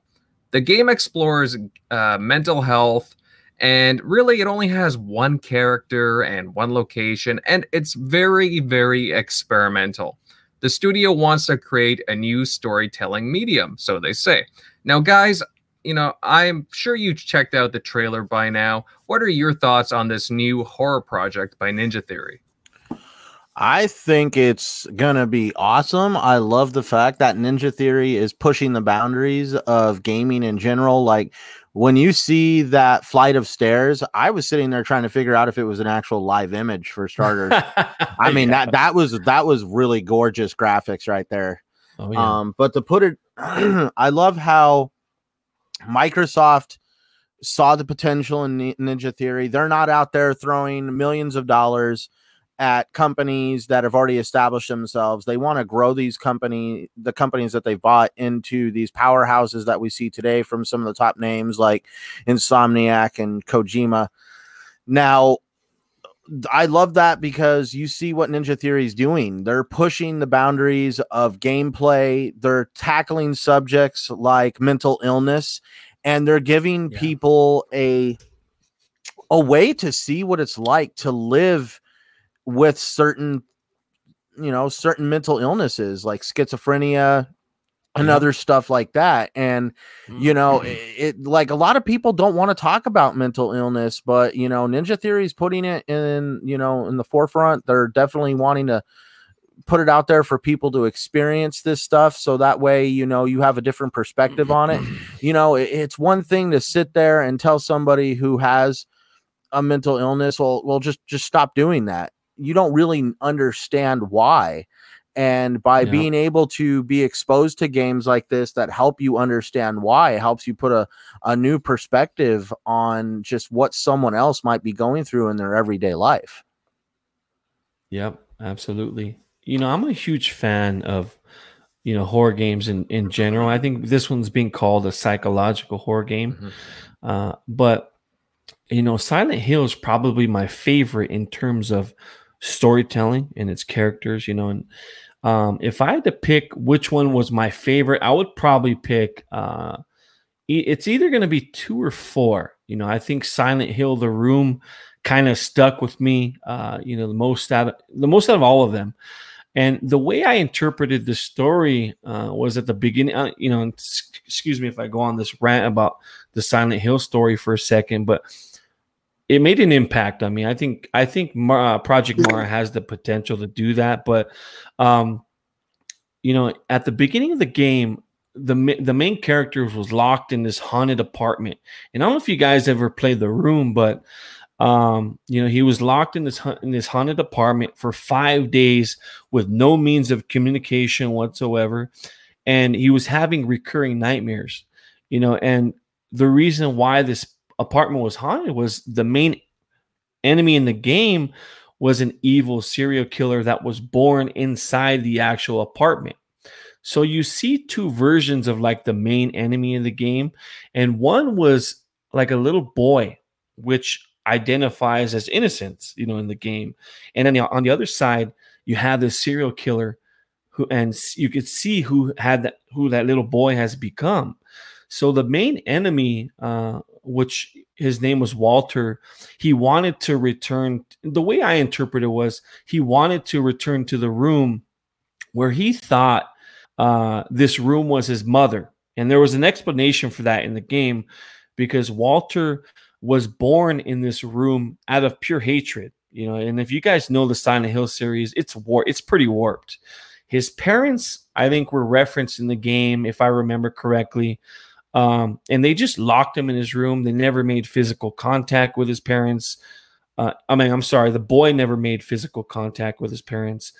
The game explores uh, mental health, and really it only has one character and one location, and it's very, very experimental. The studio wants to create a new storytelling medium, so they say. Now, guys, you know, I'm sure you checked out the trailer by now. What are your thoughts on this new horror project by Ninja Theory? I think it's gonna be awesome. I love the fact that Ninja Theory is pushing the boundaries of gaming in general. Like when you see that flight of stairs, I was sitting there trying to figure out if it was an actual live image for starters. I mean yeah. that that was that was really gorgeous graphics right there. Oh, yeah. Um, but to put it, I love how Microsoft saw the potential in Ninja Theory. They're not out there throwing millions of dollars at companies that have already established themselves. They want to grow these company, the companies that they've bought into these powerhouses that we see today from some of the top names like Insomniac and Kojima. Now, I love that because you see what Ninja Theory is doing. They're pushing the boundaries of gameplay. They're tackling subjects like mental illness, and they're giving yeah. people a a way to see what it's like to live with certain you know certain mental illnesses like schizophrenia and yeah. other stuff like that and you know mm-hmm. it, it, like a lot of people don't want to talk about mental illness but you know ninja theory is putting it in you know in the forefront. They're definitely wanting to put it out there for people to experience this stuff so that way you know you have a different perspective on it. You know it, it's one thing to sit there and tell somebody who has a mental illness well well just just stop doing that. You don't really understand why and by yeah. being able to be exposed to games like this that help you understand why it helps you put a, a new perspective on just what someone else might be going through in their everyday life yep absolutely you know i'm a huge fan of you know horror games in in general i think this one's being called a psychological horror game mm-hmm. uh, but you know silent hill is probably my favorite in terms of storytelling and its characters, you know. And um, if I had to pick which one was my favorite, I would probably pick. Uh, it's either going to be two or four. You know, I think Silent Hill, The Room, kind of stuck with me. Uh, you know, the most out of, the most out of all of them. And the way I interpreted the story uh, was at the beginning. Uh, you know, excuse me if I go on this rant about the Silent Hill story for a second, but it made an impact on me. I think I think uh, Project Mara has the potential to do that, but um, you know, at the beginning of the game, the the main character was locked in this haunted apartment, and I don't know if you guys ever played The Room, but um, you know, he was locked in this in this haunted apartment for five days with no means of communication whatsoever, and he was having recurring nightmares. You know, and the reason why this apartment was haunted was the main enemy in the game was an evil serial killer that was born inside the actual apartment. So you see two versions of like the main enemy in the game, and one was like a little boy, which identifies as innocence, you know, in the game, and then on the other side you have the serial killer who, and you could see who had that, who that little boy has become. So the main enemy, uh, which his name was Walter, he wanted to return. The way I interpreted it was he wanted to return to the room where he thought uh, this room was his mother. And there was an explanation for that in the game because Walter was born in this room out of pure hatred. You know, and if you guys know the Silent Hill series, it's war it's pretty warped. His parents, I think, were referenced in the game, if I remember correctly. Um, and they just locked him in his room. They never made physical contact with his parents. Uh, I mean, I'm sorry, the boy never made physical contact with his parents.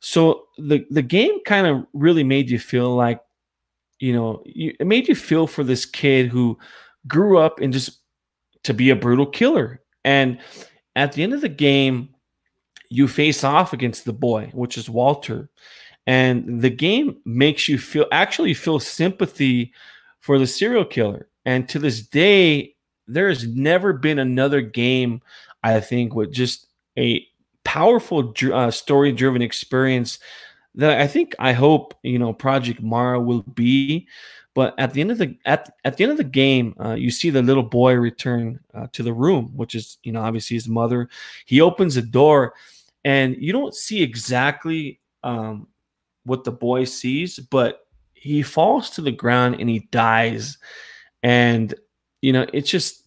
So the the game kind of really made you feel like, you know, you, it made you feel for this kid who grew up in just to be a brutal killer. And at the end of the game, you face off against the boy, which is Walter. And the game makes you feel actually feel sympathy for the serial killer. And to this day, there has never been another game, I think, with just a powerful uh, story driven experience that I think I hope you know Project Mara will be. But at the end of the at at the end of the game, uh, you see the little boy return uh, to the room, which is you know obviously his mother. He opens the door, and you don't see exactly um, what the boy sees, but he falls to the ground and he dies. And you know, it's just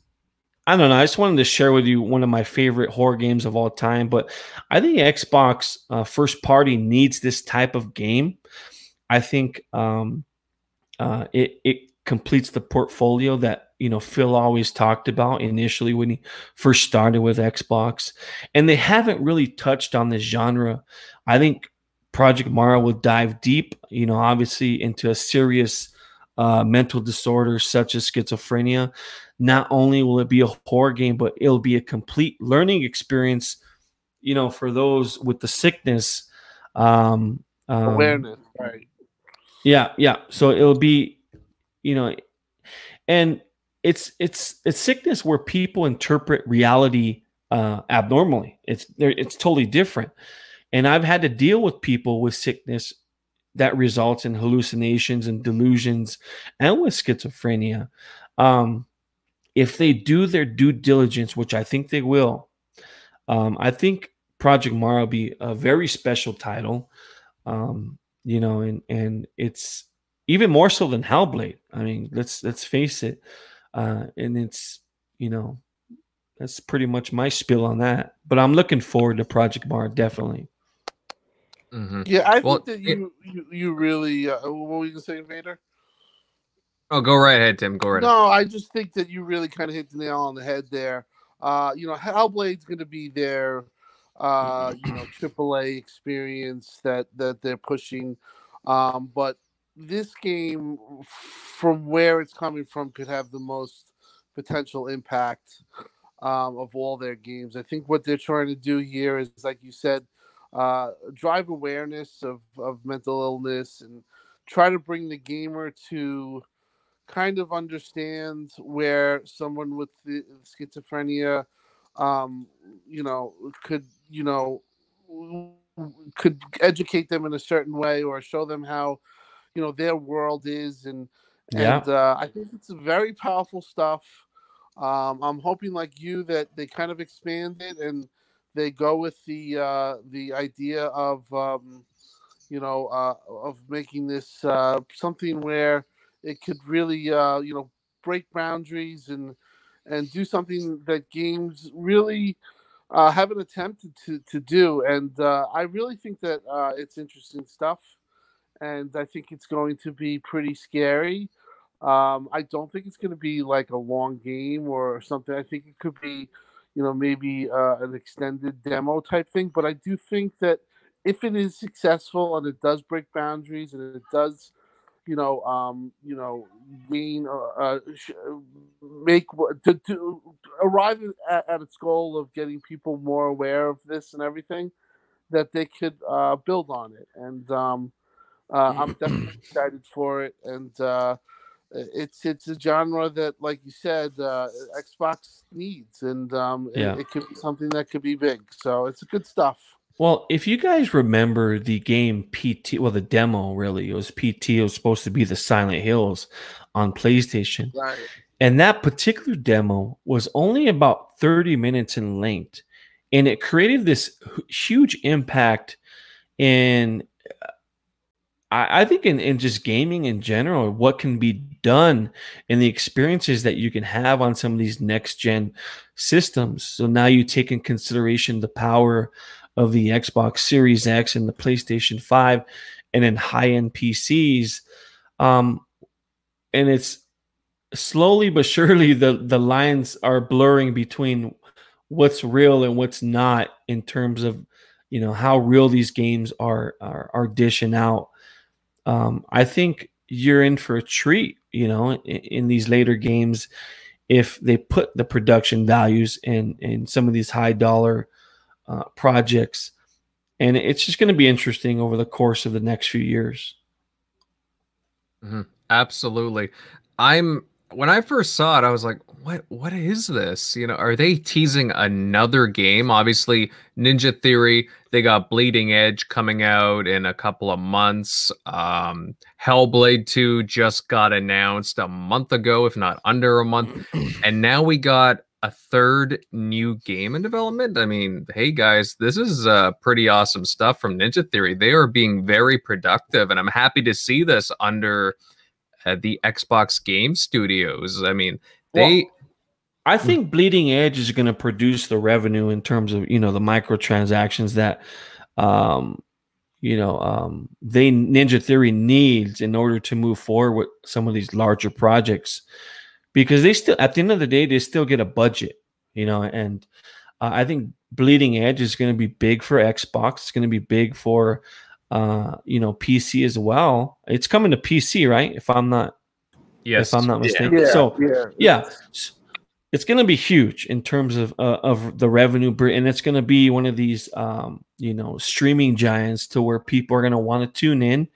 I don't know. I just wanted to share with you one of my favorite horror games of all time. But I think Xbox uh, first party needs this type of game. I think um, uh, it it completes the portfolio that you know Phil always talked about initially when he first started with Xbox, and they haven't really touched on this genre. I think Project Mara will dive deep, you know, obviously into a serious uh, mental disorder such as schizophrenia. Not only will it be a horror game, but it'll be a complete learning experience, you know, for those with the sickness. Um, um, Awareness, right? Yeah, yeah. So it'll be, you know, and it's it's it's sickness where people interpret reality uh, abnormally. It's it's totally different. And I've had to deal with people with sickness that results in hallucinations and delusions and with schizophrenia. Um, if they do their due diligence, which I think they will, um, I think Project Mara will be a very special title. Um, you know, and and it's even more so than Hellblade. I mean, let's let's face it. Uh, and it's you know, that's pretty much my spill on that. But I'm looking forward to Project Mara definitely. Mm-hmm. Yeah, I well, think that you it, you, you really uh, what were you gonna say, Vader? Oh, go right ahead, Tim. Go right. No, ahead. I just think that you really kind of hit the nail on the head there. Uh, you know, Hellblade's going to be their, uh, you know, AAA experience that that they're pushing, um, but this game, from where it's coming from, could have the most potential impact um, of all their games. I think what they're trying to do here is, like you said, uh, drive awareness of, of mental illness and try to bring the gamer to kind of understand where someone with the schizophrenia um, you know could you know could educate them in a certain way or show them how you know their world is and yeah. and uh, i think it's very powerful stuff um, i'm hoping like you that they kind of expand it and they go with the uh, the idea of um, you know uh, of making this uh, something where it could really uh, you know break boundaries and and do something that games really uh, haven't attempted to, to do. And uh, I really think that uh, it's interesting stuff. And I think it's going to be pretty scary. Um, I don't think it's going to be like a long game or something. I think it could be you know, maybe uh, an extended demo type thing. But I do think that if it is successful and it does break boundaries and it does, you know, um, you know, gain, uh, uh make to, to arrive at, at, its goal of getting people more aware of this and everything, that they could uh, build on it. And um, uh, I'm definitely excited for it. And uh, it's it's a genre that, like you said, uh, Xbox needs, and um, yeah. it, it could be something that could be big. So it's good stuff. Well, if you guys remember the game PT, well, the demo really it was PT. It was supposed to be the Silent Hills on PlayStation, right. and that particular demo was only about thirty minutes in length, and it created this huge impact in I, I think in, in just gaming in general, what can be done and the experiences that you can have on some of these next gen systems. So now you take in consideration the power of the Xbox Series X and the PlayStation 5 and then high end PCs. Um, and it's slowly but surely the, the lines are blurring between what's real and what's not in terms of you know how real these games are are, are dishing out um, I think you're in for a treat, you know, in, in these later games if they put the production values in in some of these high dollar uh, projects, and it's just going to be interesting over the course of the next few years. Mm-hmm. Absolutely. I'm when I first saw it, I was like, "What? What is this? You know, are they teasing another game? Obviously, Ninja Theory. They got Bleeding Edge coming out in a couple of months. Um, Hellblade Two just got announced a month ago, if not under a month, and now we got a third new game in development. I mean, hey guys, this is uh, pretty awesome stuff from Ninja Theory. They are being very productive, and I'm happy to see this under." Uh, the Xbox Game Studios. I mean, they. Well, I think Bleeding Edge is going to produce the revenue in terms of you know the microtransactions that, um, you know, um, they Ninja Theory needs in order to move forward with some of these larger projects, because they still at the end of the day they still get a budget, you know, and uh, I think Bleeding Edge is going to be big for Xbox. It's going to be big for uh, you know, PC as well. It's coming to PC, right? If I'm not, yes, if I'm not mistaken. Yeah. So yeah, yeah. it's going to be huge in terms of uh, of the revenue, and it's going to be one of these, um, you know, streaming giants to where people are going to want to tune in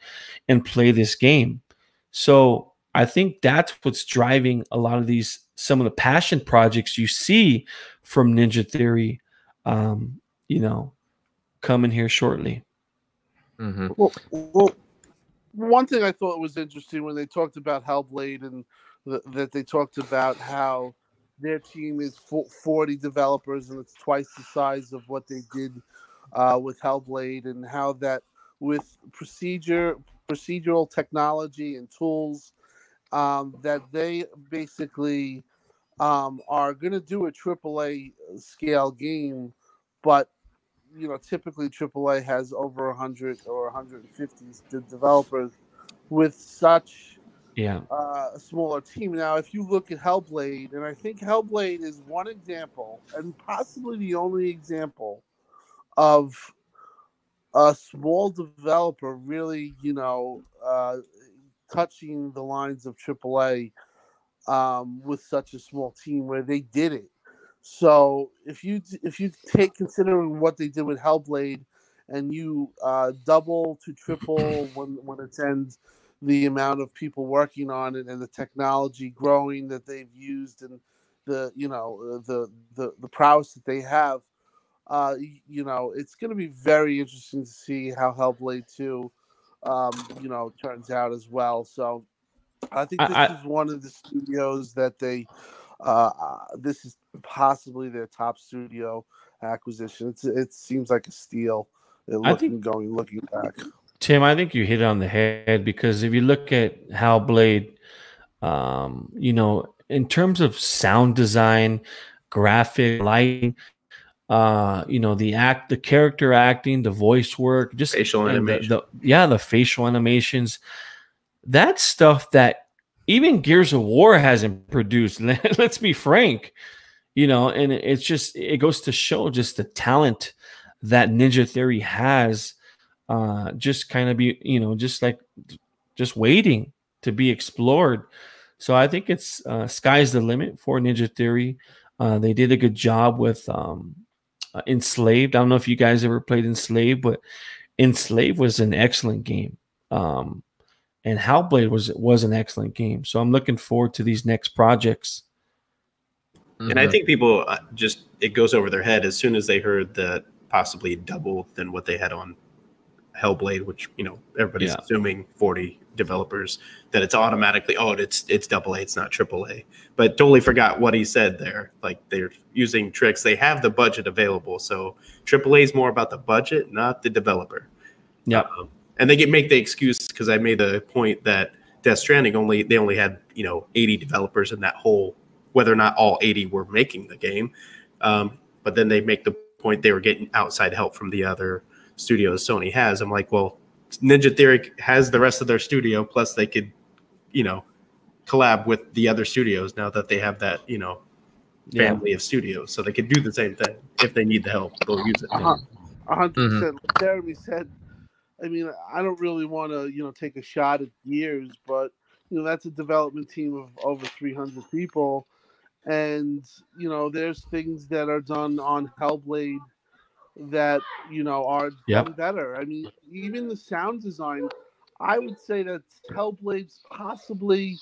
and play this game. So I think that's what's driving a lot of these some of the passion projects you see from Ninja Theory. Um, you know, coming here shortly. Mm-hmm. Well, well, one thing I thought was interesting when they talked about Hellblade and th- that they talked about how their team is 40 developers and it's twice the size of what they did uh, with Hellblade, and how that with procedure, procedural technology and tools, um, that they basically um, are going to do a AAA scale game, but you know, typically AAA has over 100 or 150 developers with such yeah uh, a smaller team. Now, if you look at Hellblade, and I think Hellblade is one example, and possibly the only example of a small developer really, you know, uh, touching the lines of AAA um, with such a small team where they did it so if you if you take considering what they did with Hellblade, and you uh, double to triple when when it ends the amount of people working on it and the technology growing that they've used and the you know the the the prowess that they have, uh, you know it's going to be very interesting to see how Hellblade two, um, you know, turns out as well. So I think this I, is one of the studios that they uh, uh, this is possibly their top studio acquisition. It's, it seems like a steal. Looking, I think going looking back. Tim, I think you hit it on the head because if you look at Hellblade, um, you know, in terms of sound design, graphic, lighting, uh, you know, the act, the character acting, the voice work, just facial animation. The, the, yeah, the facial animations. That stuff that even Gears of War hasn't produced. Let's be frank, you know, and it's just it goes to show just the talent that Ninja Theory has. Uh, just kind of be, you know, just like just waiting to be explored. So I think it's uh, sky's the limit for Ninja Theory. Uh, they did a good job with um, uh, Enslaved. I don't know if you guys ever played Enslaved, but Enslaved was an excellent game. Um, and Hellblade was was an excellent game. So I'm looking forward to these next projects. Mm-hmm. And I think people uh, just it goes over their head as soon as they heard that possibly double than what they had on Hellblade, which you know everybody's yeah. assuming 40 developers that it's automatically oh it's it's double A, it's not triple A. But totally forgot what he said there. Like they're using tricks. They have the budget available, so triple A is more about the budget, not the developer. Yeah. Um, and they get make the excuse because I made the point that Death Stranding only they only had you know 80 developers in that whole whether or not all 80 were making the game, um, but then they make the point they were getting outside help from the other studios Sony has. I'm like, well, Ninja Theory has the rest of their studio, plus they could, you know, collab with the other studios now that they have that you know family yeah. of studios, so they could do the same thing if they need the help. They'll use it. Uh-huh. 100 percent. Jeremy said I mean, I don't really want to, you know, take a shot at Gears, but you know, that's a development team of over 300 people, and you know, there's things that are done on Hellblade that you know are Yep. done better. I mean, even the sound design, I would say that Hellblade's possibly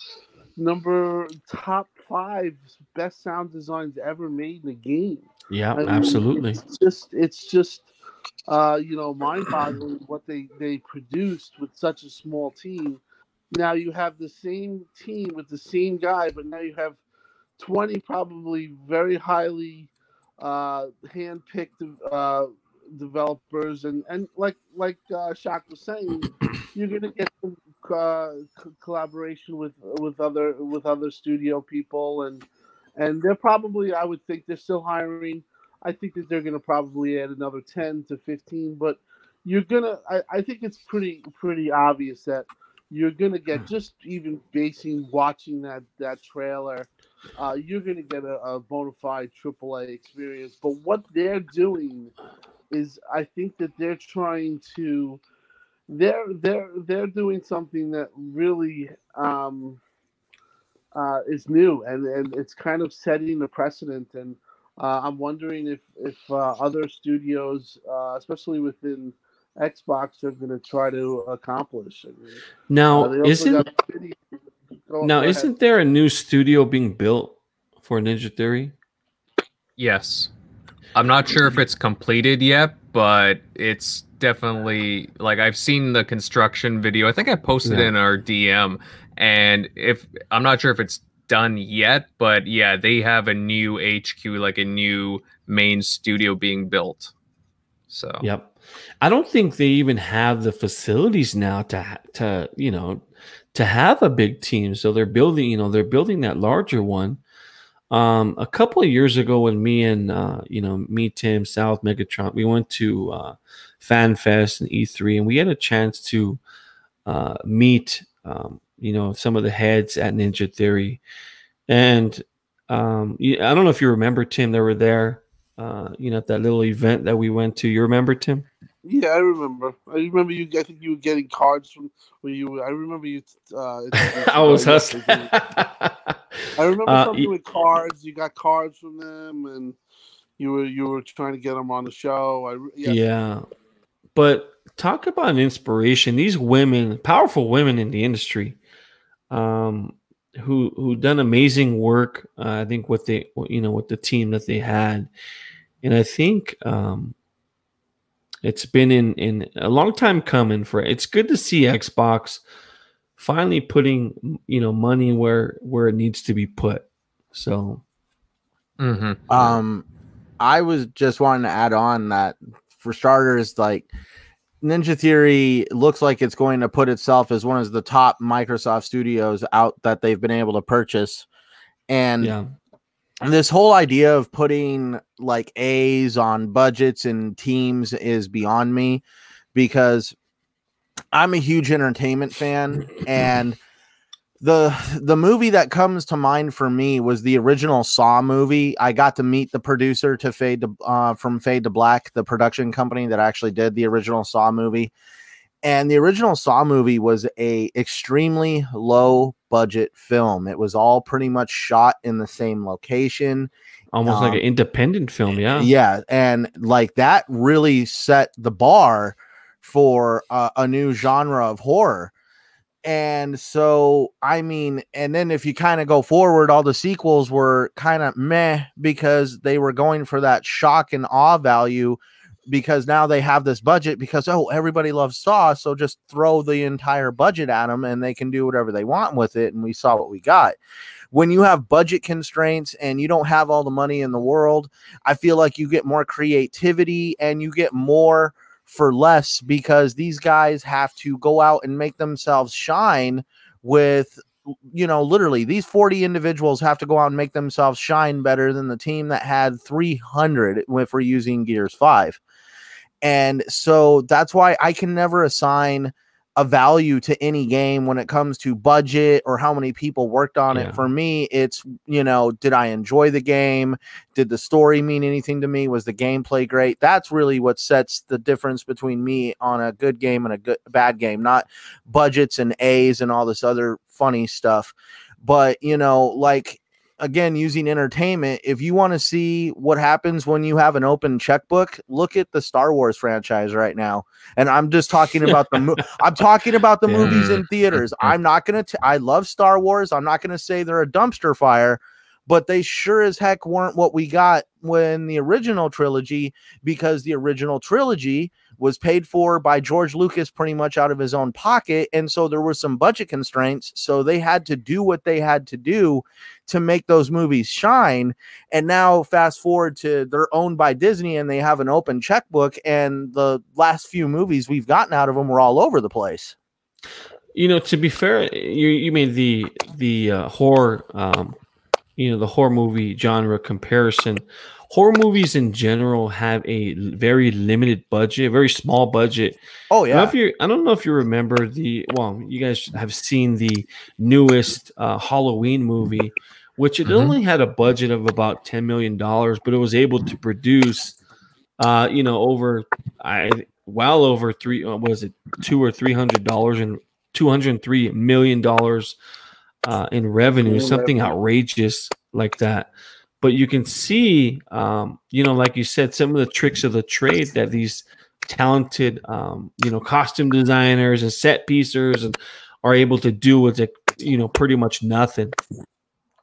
number top five best sound designs ever made in a game. Yeah, I mean, absolutely. It's just it's just uh, you know mind-boggling what they they produced with such a small team. Now you have the same team with the same guy, but now you have twenty probably very highly uh, hand-picked uh, developers, and and like like uh, Shaq was saying, you're gonna get some uh, collaboration with with other with other studio people and and they're probably I would think they're still hiring. I think that they're going to probably add another ten to fifteen, but you're gonna. I, I think it's pretty pretty obvious that you're gonna get just even basing watching that that trailer. Uh, you're gonna get a, a bona fide AAA experience. But what they're doing is, I think that they're trying to. They're they're they're doing something that really um, uh, is new and, and it's kind of setting the precedent. And uh, I'm wondering if if uh, other studios, uh, especially within Xbox, are going to try to accomplish. I mean, uh, Now, they isn't got now ahead. isn't there a new studio being built for Ninja Theory? Yes. I'm not sure if it's completed yet, but it's definitely like I've seen the construction video. I think I posted Yeah. it in our DM and if I'm not sure if it's done yet, but yeah, they have a new HQ like a new main studio being built. So Yep. I don't think they even have the facilities now to to you know to have a big team. So they're building, you know, they're building that larger one. Um, a couple of years ago, when me and uh, you know me, Tim, South Megatron, we went to uh, Fan Fest and E3, and we had a chance to uh, meet um, you know some of the heads at Ninja Theory, and um, I don't know if you remember Tim. They were there, uh, you know, at that little event that we went to. You remember Tim? Yeah, I remember. I remember you. I think you were getting cards from where you. I remember you. Uh, I was hustling. I remember Uh, something with cards. You got cards from them, and you were you were trying to get them on the show. I yeah. yeah. But talk about an inspiration. These women, powerful women in the industry, um, who who done amazing work. Uh, I think with the you know with the team that they had, and I think um, it's been in in a long time coming. For it's good to see Xbox finally putting you know money where where it needs to be put. So Mhm. Um, I was just wanting to add on that for starters, like Ninja Theory looks like it's going to put itself as one of the top Microsoft studios out that they've been able to purchase. And yeah, this whole idea of putting like A's on budgets and teams is beyond me because I'm a huge entertainment fan and the the movie that comes to mind for me was the original Saw movie. I got to meet the producer to Fade to uh, from Fade to Black, the production company that actually did the original Saw movie. And the original Saw movie was a extremely low budget film. It was all pretty much shot in the same location. almost like Um, an independent film. Yeah, Yeah, and like that really set the bar for uh, a new genre of horror. And so, I mean, and then if you kind of go forward, all the sequels were kind of meh because they were going for that shock and awe value because now they have this budget because oh everybody loves saw so just throw the entire budget at them and they can do whatever they want with it and we saw what we got. When you have budget constraints and you don't have all the money in the world I feel like you get more creativity and you get more for less because these guys have to go out and make themselves shine with you know literally these 40 individuals have to go out and make themselves shine better than the team that had 300 if we're using gears 5 and so that's why I can never assign a value to any game when it comes to budget or how many people worked on Yeah. it. For me, it's, you know, did I enjoy the game? Did the story mean anything to me? Was the gameplay great? That's really what sets the difference between me on a good game and a good bad game, not budgets and A's and all this other funny stuff. But, you know, like again using entertainment if you want to see what happens when you have an open checkbook look at the star wars franchise right now. And i'm just talking about the mo- i'm talking about the movies in theaters. I'm not gonna t- i love star wars. I'm not gonna say they're a dumpster fire but they sure as heck weren't what we got when the original trilogy because the original trilogy was paid for by George Lucas pretty much out of his own pocket and so there were some budget constraints so they had to do what they had to do to make those movies shine and now fast forward to they're owned by Disney and they have an open checkbook and the last few movies we've gotten out of them were all over the place. You know, to be fair, you you made the the uh, horror, um, you know, the horror movie genre comparison. Horror movies in general have a very limited budget, a very small budget. oh I don't know yeah if you, I don't know if you remember the. Well, you guys have seen the newest uh, Halloween movie, which it Mhm. only had a budget of about ten million dollars, but it was able to produce, uh, you know, over I well over three. Uh, was it two or three hundred dollars and two hundred three million dollars uh, in revenue, something outrageous like that. But you can see, um, you know, like you said, some of the tricks of the trade that these talented, um, you know, costume designers and set piecers and are able to do with it, you know, pretty much nothing.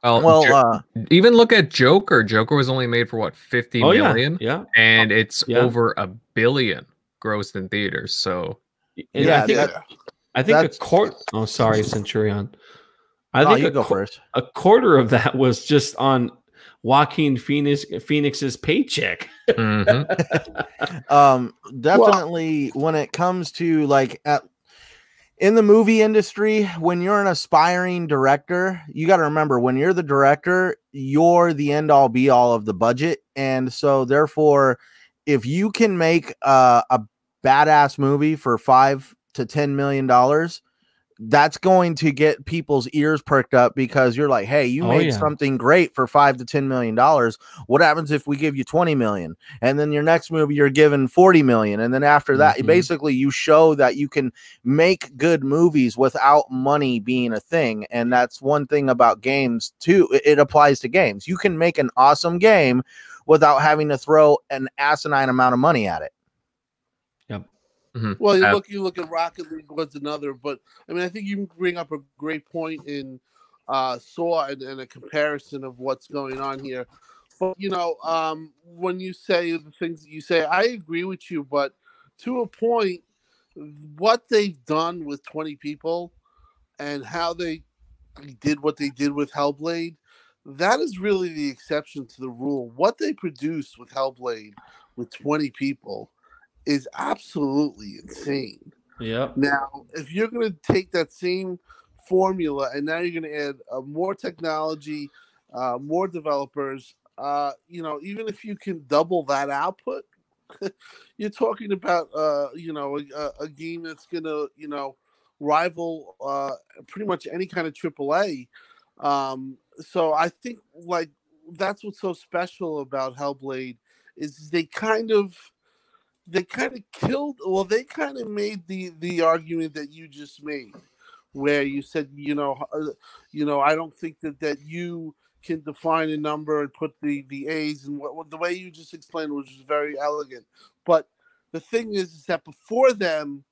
Well, well uh even look at Joker. Joker was only made for what fifty Oh yeah, yeah. and it's Yeah. over a billion grossed in theaters. So And Yeah, I think, that- I think a that's- quarter. Oh, sorry, Centurion. I no, think you a, go first a quarter of that was just on Joaquin Phoenix Phoenix's paycheck. mhm. um definitely when it comes to like at in the movie industry when you're an aspiring director you got to remember when you're the director you're the end all be all of the budget and so therefore if you can make uh, a badass movie for 5 to 10 million dollars that's going to get people's ears perked up because you're like hey you Oh, made yeah. something great for 5 to 10 million dollars. What happens if we give you 20 million? And then your next movie you're given 40 million. And then after that Mhm. basically you show that you can make good movies without money being a thing. And that's one thing about games too. It, it applies to games. You can make an awesome game without having to throw an asinine amount of money at it Mhm. Well, you look you look at Rocket League was another, but I mean, I think you bring up a great point in uh, Saw and, and a comparison of what's going on here. But you know, um, when you say the things that you say, I agree with you, but to a point, what they've done with twenty people and how they did what they did with Hellblade, that is really the exception to the rule. What they produced with Hellblade with twenty people is absolutely insane. Yeah. Now, if you're going to take that same formula and now you're going to add uh, more technology, uh, more developers, uh, you know, even if you can double that output, you're talking about, uh, you know, a, a game that's going to, you know, rival uh, pretty much any kind of AAA. Um, so I think like that's what's so special about Hellblade is they kind of they kind of killed well they kind of made the the argument that you just made where you said you know uh, you know i don't think that that you can define a number and put the the a's and what, what the way you just explained was very elegant. But the thing is, is that before them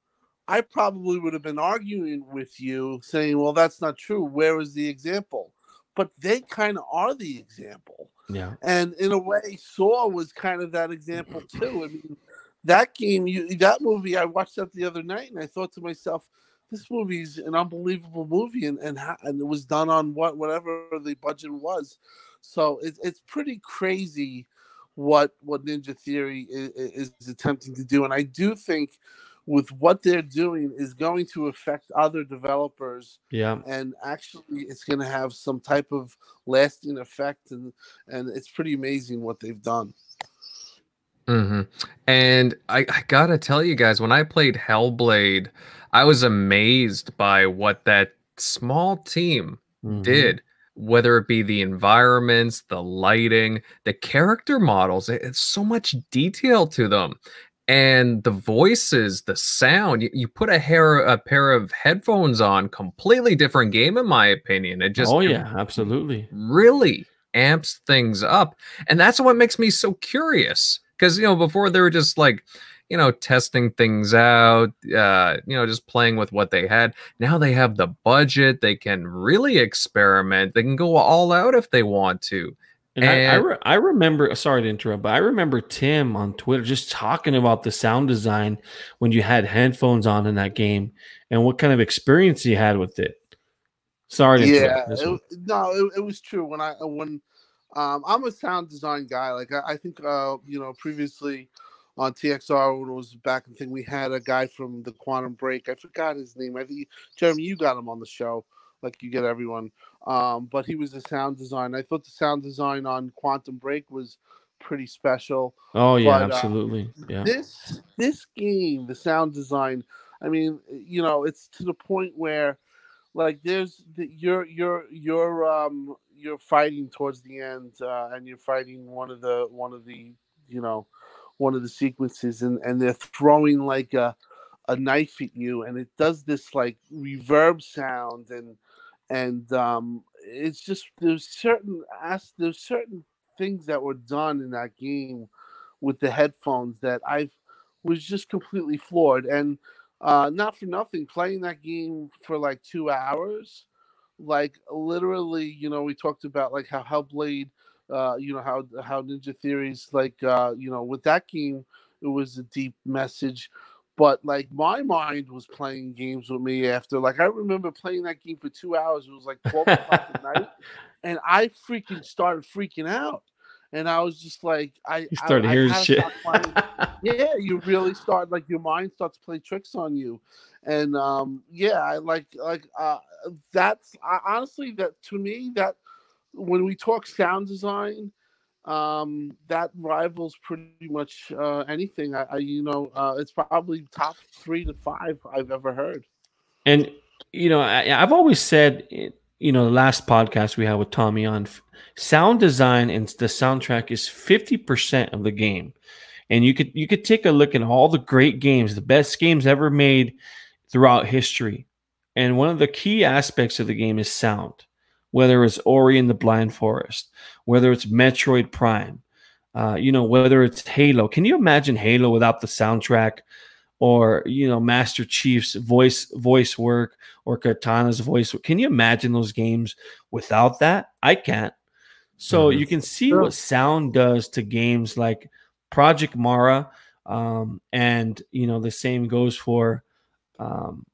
i probably would have been arguing with you saying well that's not true. Where is the example? But they kind of are the example. Yeah. and in a way saw was kind of that example too. I mean that game you that movie i watched that the other night and i thought to myself this movie's an unbelievable movie and and, how, and it was done on what whatever the budget was so it, it's pretty crazy what what ninja theory is, is attempting to do and i do think with what they're doing is going to affect other developers Yeah. and actually it's going to have some type of lasting effect and and it's pretty amazing what they've done hmm And I, I gotta tell you guys, when I played Hellblade, I was amazed by what that small team Mhm. did. Whether it be the environments, the lighting, the character models, it's so much detail to them. And the voices, the sound, you, you put a hair a pair of headphones on, completely different game in my opinion. It just oh yeah, absolutely. really amps things up. And that's what makes me so curious. Because, you know, before they were just like, you know, testing things out, uh, you know, just playing with what they had. Now they have the budget. They can really experiment. They can go all out if they want to. And, I, I, re- I, remember, sorry to interrupt, but I remember Tim on Twitter just talking about the sound design when you had headphones on in that game and what kind of experience he had with it. Sorry to yeah, it, no, it, it, was true. When I when um, I'm a sound design guy, like I, I think uh, you know previously on TXR when it was back in thing, we had a guy from the Quantum Break. I forgot his name. I think Jeremy, you got him on the show, like you get everyone. Um, but he was a sound design. I thought the sound design on Quantum Break was pretty special. Oh yeah, but, uh, absolutely. Uh, yeah. This this game, the sound design. I mean, you know, it's to the point where, like, there's the, your your you're um you're fighting towards the end, uh, and you're fighting one of the one of the you know one of the sequences, and and they're throwing like a a knife at you, and it does this like reverb sound and and um, it's just there's certain as there's certain things that were done in that game with the headphones that I was just completely floored. And uh, not for nothing, playing that game for like two hours, like literally, you know, we talked about like how Hellblade, uh, you know, how how Ninja Theories, like uh, you know, with that game, it was a deep message but like my mind was playing games with me after like I remember playing that game for two hours. It was like 12 o'clock at night. And I freaking started freaking out. And I was just like, I you started I, hearing I shit. yeah, you really start like your mind starts to play tricks on you. And um, yeah, I like like uh that's I, honestly that to me that when we talk sound design, um, that rivals pretty much uh, anything. I, I you know, uh, it's probably top three to five I've ever heard. And you know, I, have always said, you know, the last podcast we had with Tommy on sound design and the soundtrack is fifty percent of the game. And you could you could take a look at all the great games, the best games ever made throughout history. And one of the key aspects of the game is sound whether it's Ori and the Blind Forest, whether it's Metroid Prime, uh, you know, whether it's Halo. Can you imagine Halo without the soundtrack, or you know, Master Chief's voice voice work, or Cortana's voice? Can you imagine those games without that? I can't. So mm-hmm. you can see sure. what sound does to games like Project Mara, um, and you know, the same goes for, um,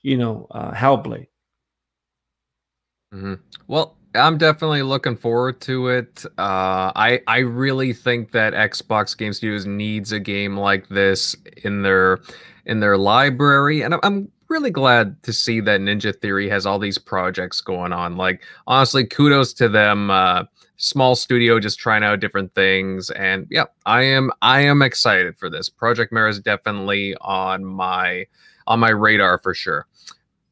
you know, uh, Hellblade. Mm-hmm. Well, I'm definitely looking forward to it. Uh, I I really think that Xbox Game Studios needs a game like this in their in their library, and I'm really glad to see that Ninja Theory has all these projects going on. Like honestly, kudos to them. Uh, small studio just trying out different things, and yeah, I am I am excited for this. Project Mara is definitely on my on my radar for sure.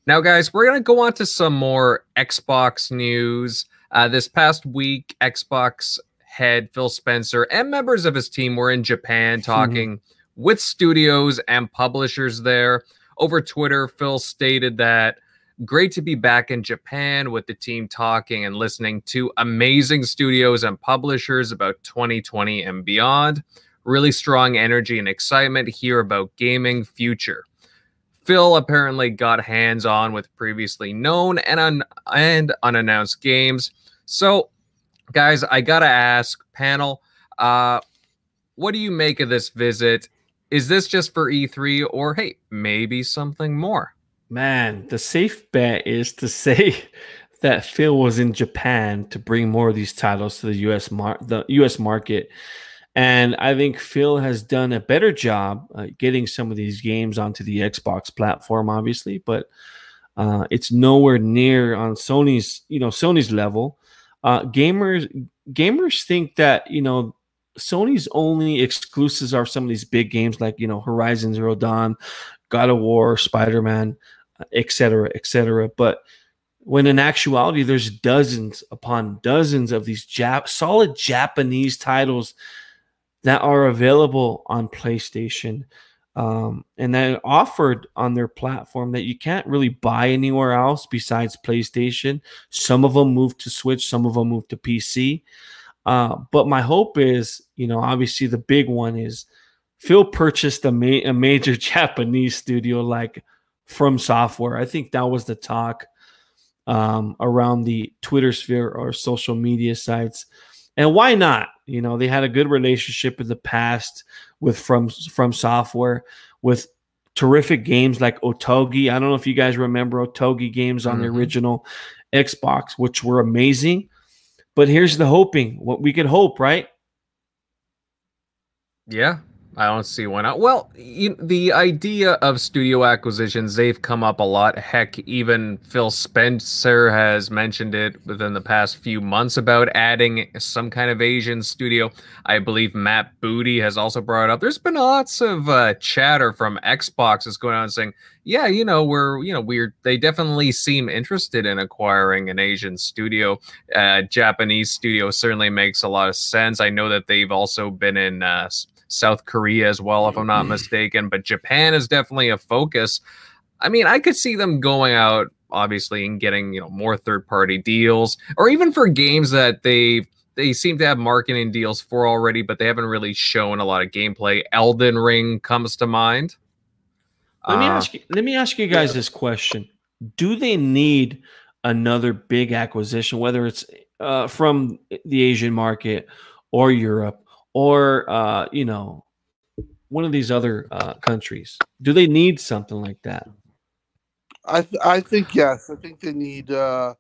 Now, guys, we're going to go on to some more Xbox news. Uh, this past week, Xbox head Phil Spencer and members of his team were in Japan hmm. talking mm-hmm. with studios and publishers there. Over Twitter, Phil stated that great to be back in Japan with the team talking and listening to amazing studios and publishers about 2020 and beyond. Really strong energy and excitement here about gaming future. Phil apparently got hands on with previously known and, un- and unannounced games. So, guys, I gotta ask, panel, uh, what do you make of this visit? Is this just for E3 or hey, maybe something more? Man, the safe bet is to say that Phil was in Japan to bring more of these titles to the US mar- the US market. And I think Phil has done a better job uh, getting some of these games onto the Xbox platform, obviously, but uh, it's nowhere near on Sony's, you know, Sony's level. Uh, gamers, gamers think that you know Sony's only exclusives are some of these big games like you know Horizon Zero Dawn, God of War, Spider Man, etc., etc. But when in actuality, there's dozens upon dozens of these Jap- solid Japanese titles that are available on PlayStation. um, and that offered on their platform that you can't really buy anywhere else besides PlayStation. Some of them moved to Switch, some of them moved to PC. Uh, but my hope is, you know, obviously the big one is Phil purchased a, ma- a major Japanese studio like From Software. I think that was the talk um, around the Twitter sphere or social media sites. And why not? You know, they had a good relationship in the past with from from software with terrific games like Otogi. I don't know if you guys remember Otogi games on mm-hmm. the original Xbox, which were amazing. But here's the hoping. What we could hope, right? Yeah, I don't see why not. Well, you, the idea of studio acquisitions, they've come up a lot. Heck, even Phil Spencer has mentioned it within the past few months about adding some kind of Asian studio. I believe Matt Booty has also brought up. There's been lots of uh, chatter from Xbox is going on saying, yeah, you know, we're, you know, we're, they definitely seem interested in acquiring an Asian studio. Uh, Japanese studio certainly makes a lot of sense. I know that they've also been in, uh, South Korea as well, if I'm not mm-hmm. mistaken. But Japan is definitely a focus. I mean, I could see them going out obviously and getting you know more third party deals, or even for games that they they seem to have marketing deals for already, but they haven't really shown a lot of gameplay. Elden Ring comes to mind. Let me uh, ask you. Let me ask you guys yeah. this question: Do they need another big acquisition, whether it's uh, from the Asian market or Europe? Or uh, you know one of these other uh, countries? Do they need something like that? I th- I think yes. I think they need. Uh,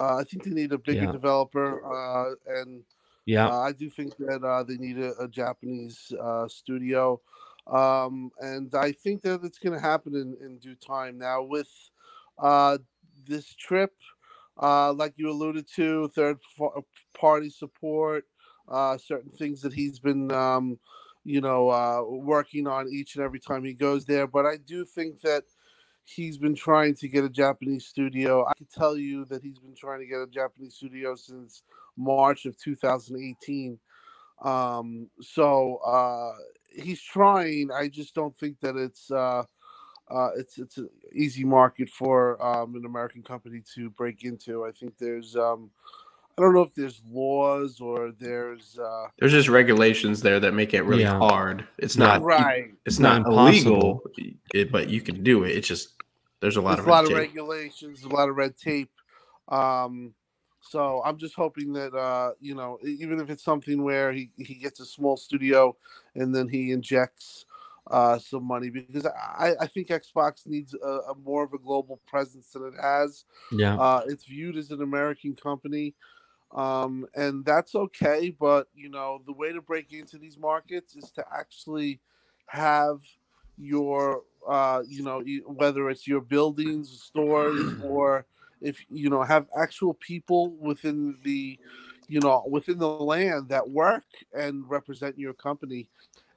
uh, I think they need a bigger yeah. developer, uh, and yeah, uh, I do think that uh, they need a, a Japanese uh, studio, um, and I think that it's going to happen in, in due time. Now with uh, this trip, uh, like you alluded to, third party support, uh, certain things that he's been, um, you know, uh, working on each and every time he goes there. But I do think that he's been trying to get a Japanese studio. I can tell you that he's been trying to get a Japanese studio since March of 2018. Um, so uh, he's trying. I just don't think that it's. Uh, uh, it's it's an easy market for um, an American company to break into. I think there's um, I don't know if there's laws or there's uh there's just regulations there that make it really yeah. hard. It's not right. It's not, not illegal, it, but you can do it. It's just there's a lot there's of a lot of regulations, a lot of red tape. Um, so I'm just hoping that uh, you know, even if it's something where he he gets a small studio and then he injects uh, some money because I, I think Xbox needs a, a, more of a global presence than it has. Yeah, uh, it's viewed as an American company um, and that's okay. But you know, the way to break into these markets is to actually have your, uh, you know, whether it's your buildings, stores, or if you know have actual people within the, you know, within the land that work and represent your company.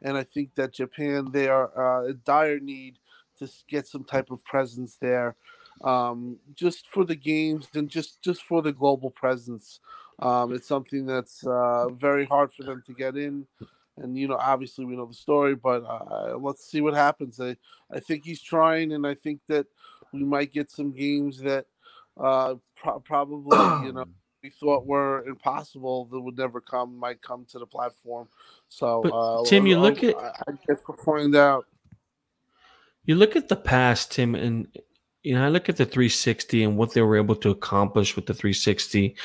And I think that Japan, they are uh, in dire need to get some type of presence there um, just for the games and just just for the global presence um, it's something that's uh, very hard for them to get in. And, you know, obviously we know the story, but uh, let's see what happens. I, I think he's trying, and I think that we might get some games that uh, pro- probably, you know, we thought were impossible that would never come might come to the platform. So, but, uh, Tim, you look at I, I guess we'll find out. You look at the past, Tim, and you know I look at the 360 and what they were able to accomplish with the 360,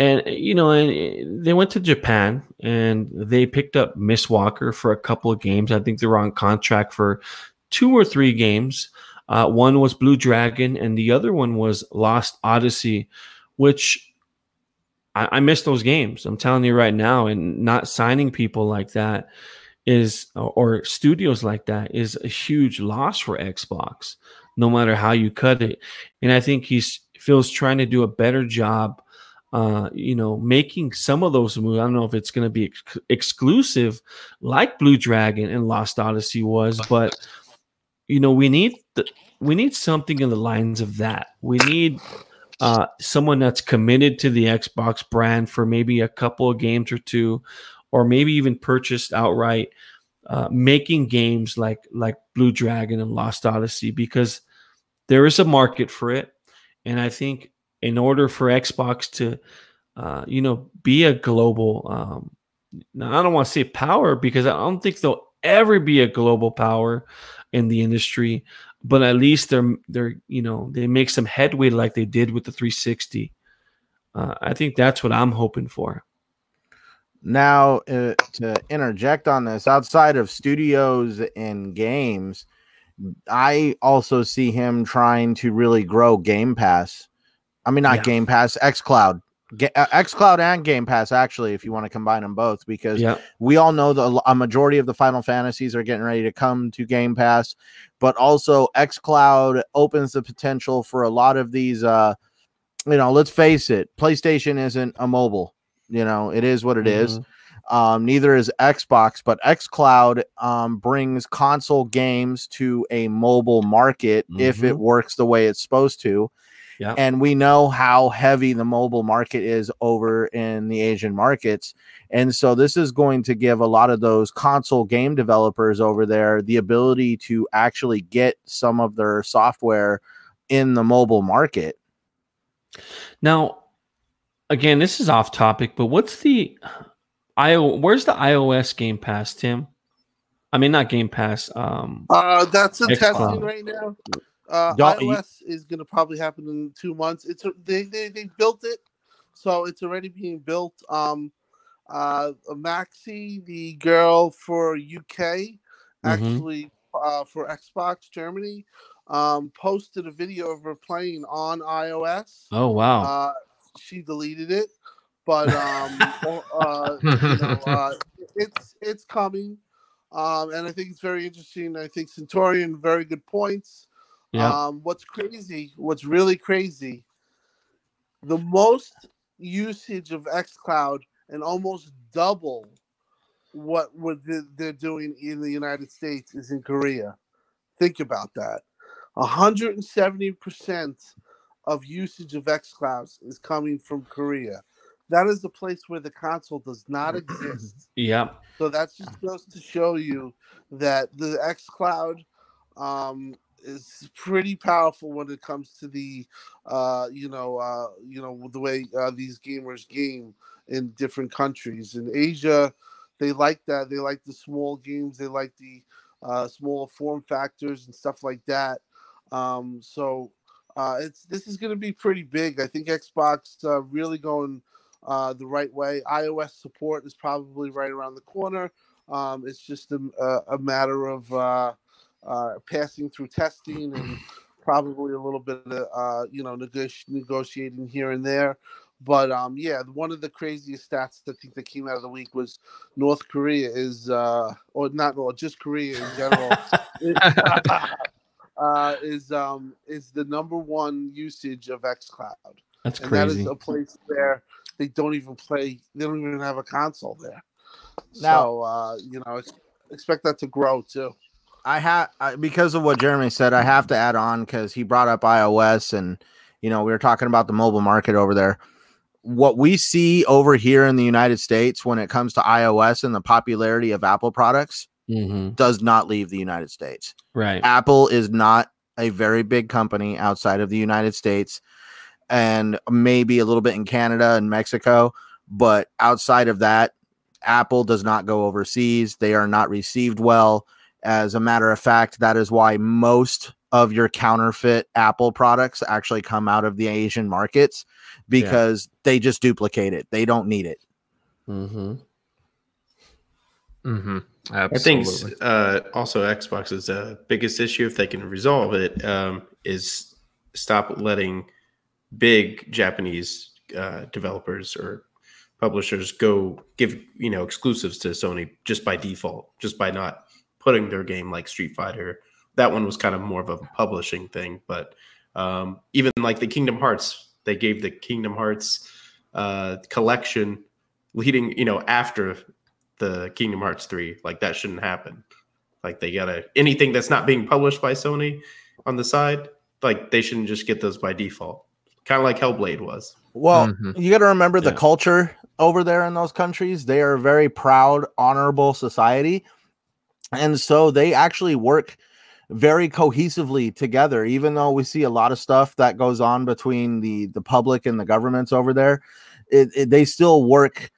and you know, and they went to Japan and they picked up Mistwalker for a couple of games. I think they were on contract for two or three games. Uh, one was Blue Dragon, and the other one was Lost Odyssey, which I, I miss those games. I'm telling you right now, and not signing people like that is or studios like that is a huge loss for Xbox, no matter how you cut it. And I think he's feels trying to do a better job uh, you know, making some of those moves. I don't know if it's going to be ex- exclusive like Blue Dragon and Lost Odyssey was, but you know, we need the, we need something in the lines of that. We need uh, someone that's committed to the Xbox brand for maybe a couple of games or two, or maybe even purchased outright. uh, making games like like Blue Dragon and Lost Odyssey because there is a market for it, and I think in order for Xbox to, uh, you know, be a global, um, now I don't want to say power because I don't think they'll ever be a global power in the industry, but at least they're they're you know they make some headway like they did with the 360. Uh, I think that's what I'm hoping for. Now, uh, to interject on this, outside of studios and games, I also see him trying to really grow Game Pass. I mean, not Yeah. Game Pass, X Cloud. Uh, X Cloud and Game Pass, actually, if you want to combine them both, because Yeah, we all know the a majority of the Final Fantasies are getting ready to come to Game Pass, but also xCloud opens the potential for a lot of these. Uh, you know, let's face it, PlayStation isn't a mobile. You know, it is what it is. Um, neither is Xbox, but xCloud um, brings console games to a mobile market if it works the way it's supposed to. Yeah. And we know how heavy the mobile market is over in the Asian markets. And so this is going to give a lot of those console game developers over there the ability to actually get some of their software in the mobile market. Now, again, this is off topic, but what's the I where's the iOS Game Pass, Tim? I mean, not Game Pass. Um, Uh, that's in Xbox. testing right now. Uh, you- iOS is going to probably happen in two months. It's they, they they built it, so it's already being built. Um, uh, Maxi, the girl for UK, actually uh, for Xbox Germany, um, posted a video of her playing on iOS. oh wow, Uh, she deleted it, but um, uh, you know, uh, it's it's coming, um, and I think it's very interesting. I think Centurion very good points. Yeah, Um, what's crazy? What's really crazy? The most usage of XCloud and almost double what what they're doing in the United States is in Korea. Think about that. 170% of usage of xCloud is coming from Korea. That is the place where the console does not exist. yeah, So that just goes to show you that the X Cloud um, is pretty powerful when it comes to the, uh, you know, uh, you know the way uh, these gamers game in different countries. In Asia, they like that. They like the small games. They like the uh, smaller form factors and stuff like that. Um, so uh, it's this is going to be pretty big. I think Xbox uh, really going uh, the right way. iOS support is probably right around the corner. Um, it's just a, a matter of uh, uh, passing through testing and probably a little bit of uh, you know negoti- negotiating here and there. But um, yeah, one of the craziest stats I think that came out of the week was North Korea is, uh, or not, or just Korea in general, uh, is um, is the number one usage of XCloud that's and crazy. is a place where they don't even play. They don't even have a console there. Now- so uh, you know, expect that to grow too. I have because of what Jeremy said, I have to add on because he brought up iOS and you know we were talking about the mobile market over there. What we see over here in the United States when it comes to iOS and the popularity of Apple products Mhm. does not leave the United States. Right. Apple is not a very big company outside of the United States and maybe a little bit in Canada and Mexico, but outside of that, Apple does not go overseas. They are not received well. As a matter of fact, that is why most of your counterfeit Apple products actually come out of the Asian markets because they just duplicate it. They don't need it. Mm-hmm. Mm-hmm. I think Absolutely. uh, also Xbox's uh, biggest issue, if they can resolve it, um, is stop letting big Japanese uh, developers or publishers go give you know exclusives to Sony just by default, just by not putting their game like Street Fighter. That one was kind of more of a publishing thing, but um, even like the Kingdom Hearts, they gave the Kingdom Hearts uh, collection leading, you know, after the Kingdom Hearts 3. Like that shouldn't happen. Like they gotta anything that's not being published by Sony on the side, like they shouldn't just get those by default. Kind of like Hellblade was. Well, Mhm. you got to remember the culture over there in those countries. They are a very proud, honorable society. And so they actually work very cohesively together even though we see a lot of stuff that goes on between the the public and the governments over there it, it, they still work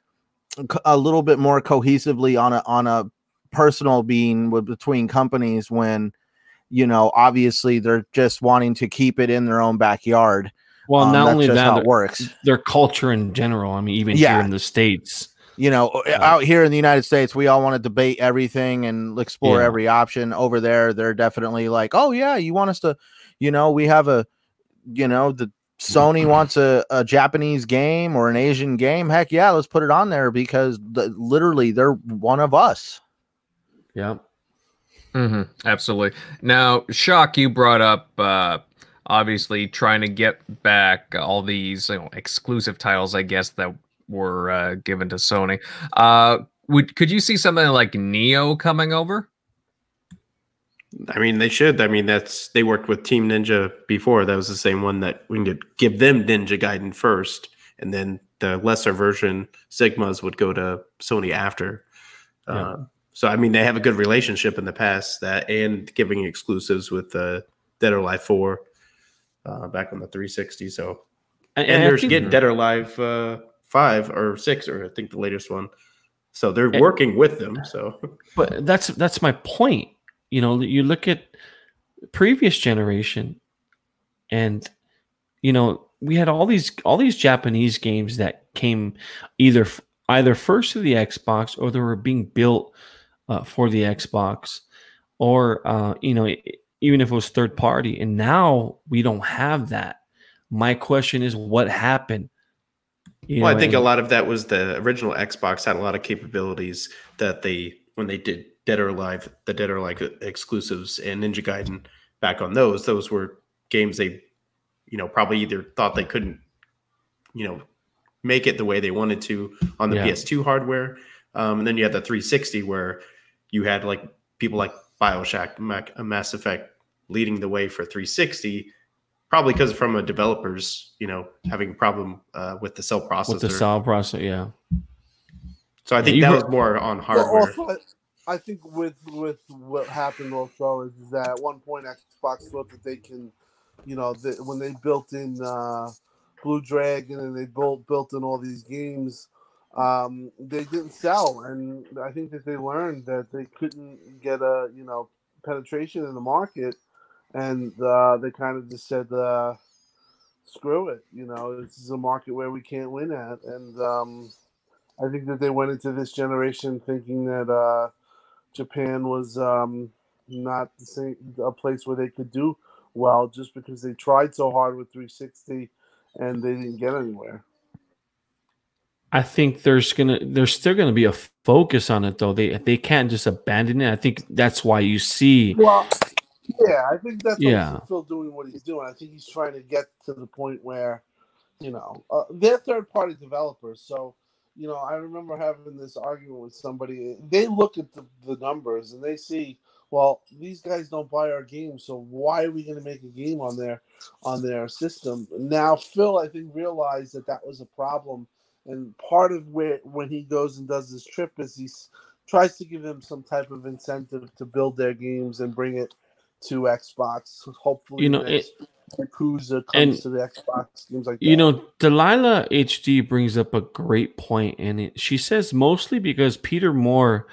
a little bit more cohesively on a on a personal being with between companies when you know obviously they're just wanting to keep it in their own backyard well Um, not only that it works their culture in general i mean even Yeah. here in the states you know out here in the united states we all want to debate everything and explore Yeah. every option over there they're definitely like oh yeah you want us to you know we have a you know the sony wants a, a japanese game or an asian game heck yeah let's put it on there because the, literally they're one of us yeah Mm-hmm. absolutely. Now, Shock, you brought up uh, obviously trying to get back all these you know, exclusive titles, I guess, that were uh, given to Sony. Uh, would could you see something like Nioh coming over? I mean, they should. I mean, that's they worked with Team Ninja before. That was the same one that we could give them Ninja Gaiden first, and then the lesser version Sigmas would go to Sony after. Yeah. Uh, so I mean, they have a good relationship in the past that and giving exclusives with uh, Dead or Alive Four uh, back on the 360. So and, and and I there's think- get Dead or Alive uh, Five or Six, or I think the latest one. So they're And- working with them. So but that's that's my point you know you look at previous generation and you know we had all these all these japanese games that came either either first to the xbox or they were being built uh, for the xbox or uh, you know even if it was third party and now we don't have that my question is what happened You well, I think a lot of that was the original Xbox had a lot of capabilities that they when they did Dead or Alive, the Dead or Alive exclusives and Ninja Gaiden back on those, those were games they, you know, probably either thought they couldn't, you know, make it the way they wanted to on the Yeah. PS2 hardware. Um, and then you had the 360 where you had like people like Bioshock, Mac, Mass Effect leading the way for 360 probably because from a developer's you know having a problem uh, with the cell processor. with the cell processor yeah so I think you that heard- was more on Well, hardware. also, I, I think with with what happened also is that at one point Xbox thought that they can, you know, that when they built in uh, Blue Dragon and they built built in all these games, um, they didn't sell, and I think that they learned that they couldn't get a you know penetration in the market, and uh, they kind of just said. Uh, Screw it, you know. This is a market where we can't win at, and um, I think that they went into this generation thinking that uh, Japan was um, not the same a place where they could do well just because they tried so hard with 360 and they didn't get anywhere. I think there's gonna there's still gonna be a focus on it though. They they can't just abandon it. I think that's why you see Well, yeah, I think that's Yeah. still doing what he's doing. I think he's trying to get to the point where, you know, uh, they're third party developers. So, you know, I remember having this argument with somebody. They look at the, the numbers and they see, well, these guys don't buy our games, so why are we going to make a game on their on their system? Now, Phil, I think realized that that was a problem, and part of where when he goes and does this trip is he tries to give them some type of incentive to build their games and bring it to Xbox. Hopefully, You know, the next Yakuza comes and- to the Xbox games like you that. know Delilah HD brings up a great point and it, she says mostly because Peter Moore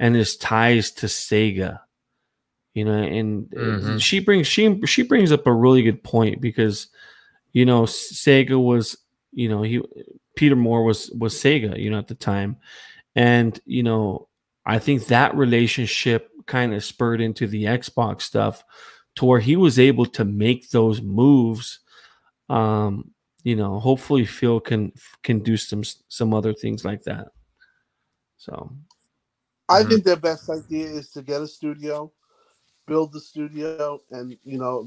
and his ties to Sega. You know, and Mhm. she brings she she brings up a really good point because you know Sega was you know he Peter Moore was was Sega you know at the time and you know I think that relationship kind of spurred into the Xbox stuff to where he was able to make those moves um you know hopefully Phil can can do some some other things like that so I Mhm. think their best idea is to get a studio, build the studio, and you know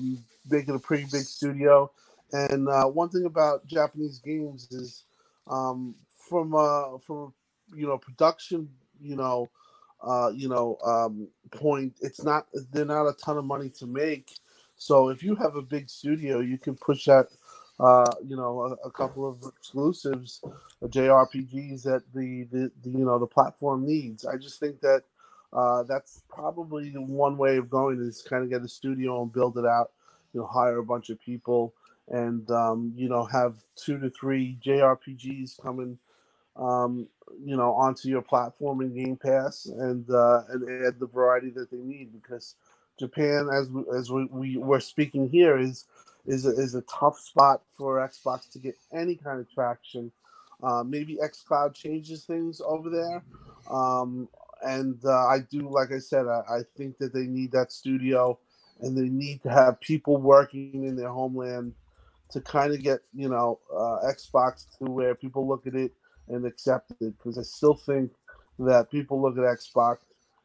make it a pretty big studio. And uh, one thing about Japanese games is, um, from uh, from you know production, you know, uh, you know um, point, it's not they're not a ton of money to make. So if you have a big studio, you can push out, uh, you know, a, a couple of exclusives, uh, JRPGs that the, the, the you know the platform needs. I just think that uh, that's probably one way of going is kind of get a studio and build it out. You know, hire a bunch of people and um, you know have two to three JRPGs coming, um, you know, onto your platform in Game Pass and uh, and add the variety that they need because Japan, as we, as we, we were speaking here, is is a, is a tough spot for Xbox to get any kind of traction. Uh, maybe XCloud changes things over there. Um, and uh, I do, like I said, I, I, think that they need that studio, and they need to have people working in their homeland to kind of get you know uh, Xbox to where people look at it and accepted. Because I still think that people look at Xbox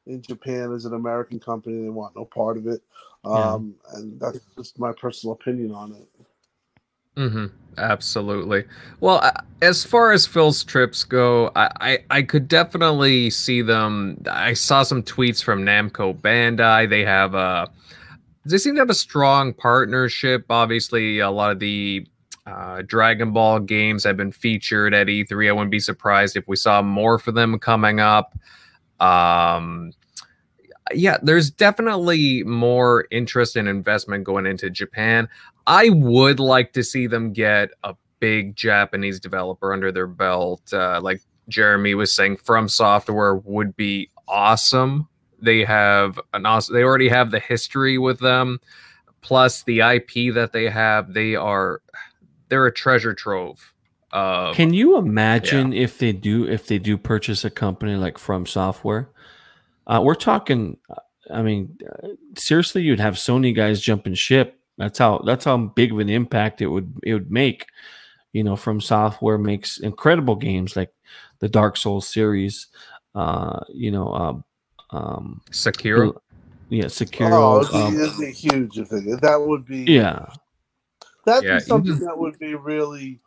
in Japan as an American company, they want no part of it, um, yeah. and that's just my personal opinion on it. Mm-hmm. Absolutely. Well, as far as Phil's trips go, I, I, I could definitely see them. I saw some tweets from Namco Bandai. They have a they seem to have a strong partnership. Obviously, a lot of the uh, Dragon Ball games have been featured at E3. I wouldn't be surprised if we saw more for them coming up. Um, yeah, there's definitely more interest and investment going into Japan. I would like to see them get a big Japanese developer under their belt. Uh, like Jeremy was saying, From Software would be awesome. They have an awesome, they already have the history with them, plus the IP that they have. They are they're a treasure trove. Can you imagine yeah. if they do if they do purchase a company like From Software? Uh, we're talking. I mean, uh, seriously, you'd have Sony guys jumping ship that's how that's how big of an impact it would it would make. You know, from software makes incredible games like the Dark Souls series. Uh, you know, uh, um, Sekiro. Yeah, Sekiro. Oh, it'd be, um, it'd be huge if it, that would be. Yeah, that'd yeah, be something that would be really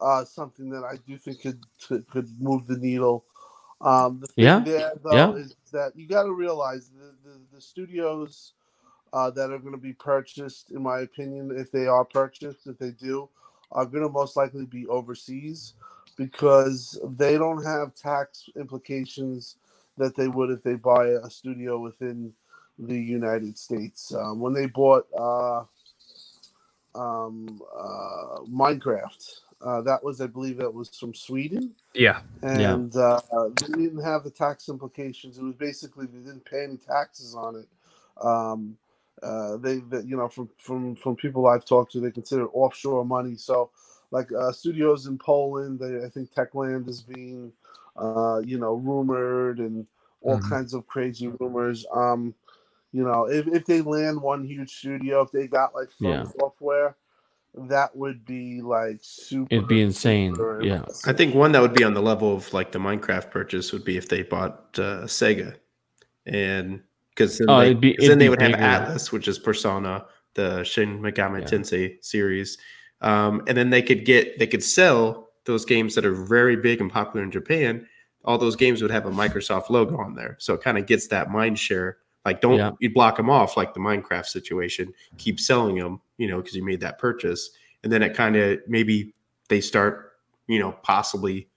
uh, something that I do think could could, move the needle. Um, the yeah, there, though, yeah. is that you got to realize the, the, the studios uh, that are going to be purchased, in my opinion, if they are purchased, if they do, are going to most likely be overseas because they don't have tax implications that they would if they buy a studio within the United States. Um, when they bought uh, um, uh, Minecraft, uh, that was, I believe, that was from Sweden. Yeah, and yeah. Uh, they didn't have the tax implications. It was basically they didn't pay any taxes on it. Um, uh, they, they, you know, from from from people I've talked to, they consider offshore money. So, like uh, studios in Poland, they, I think Techland is being, uh, you know, rumored and all mm-hmm. kinds of crazy rumors. Um, you know, if, if they land one huge studio, if they got like yeah. software, that would be like super. It'd be insane. Yeah, I think one that would be on the level of like the Minecraft purchase would be if they bought uh, Sega, and because then, oh, they, be, then they would bigger. have Atlus, which is Persona, the Shin Megami yeah. Tensei series, um, and then they could get they could sell those games that are very big and popular in Japan. All those games would have a Microsoft logo on there, so it kind of gets that mind share. Like, don't yeah. you block them off like the Minecraft situation? Keep selling them, you know, because you made that purchase, and then it kind of maybe they start, you know, possibly,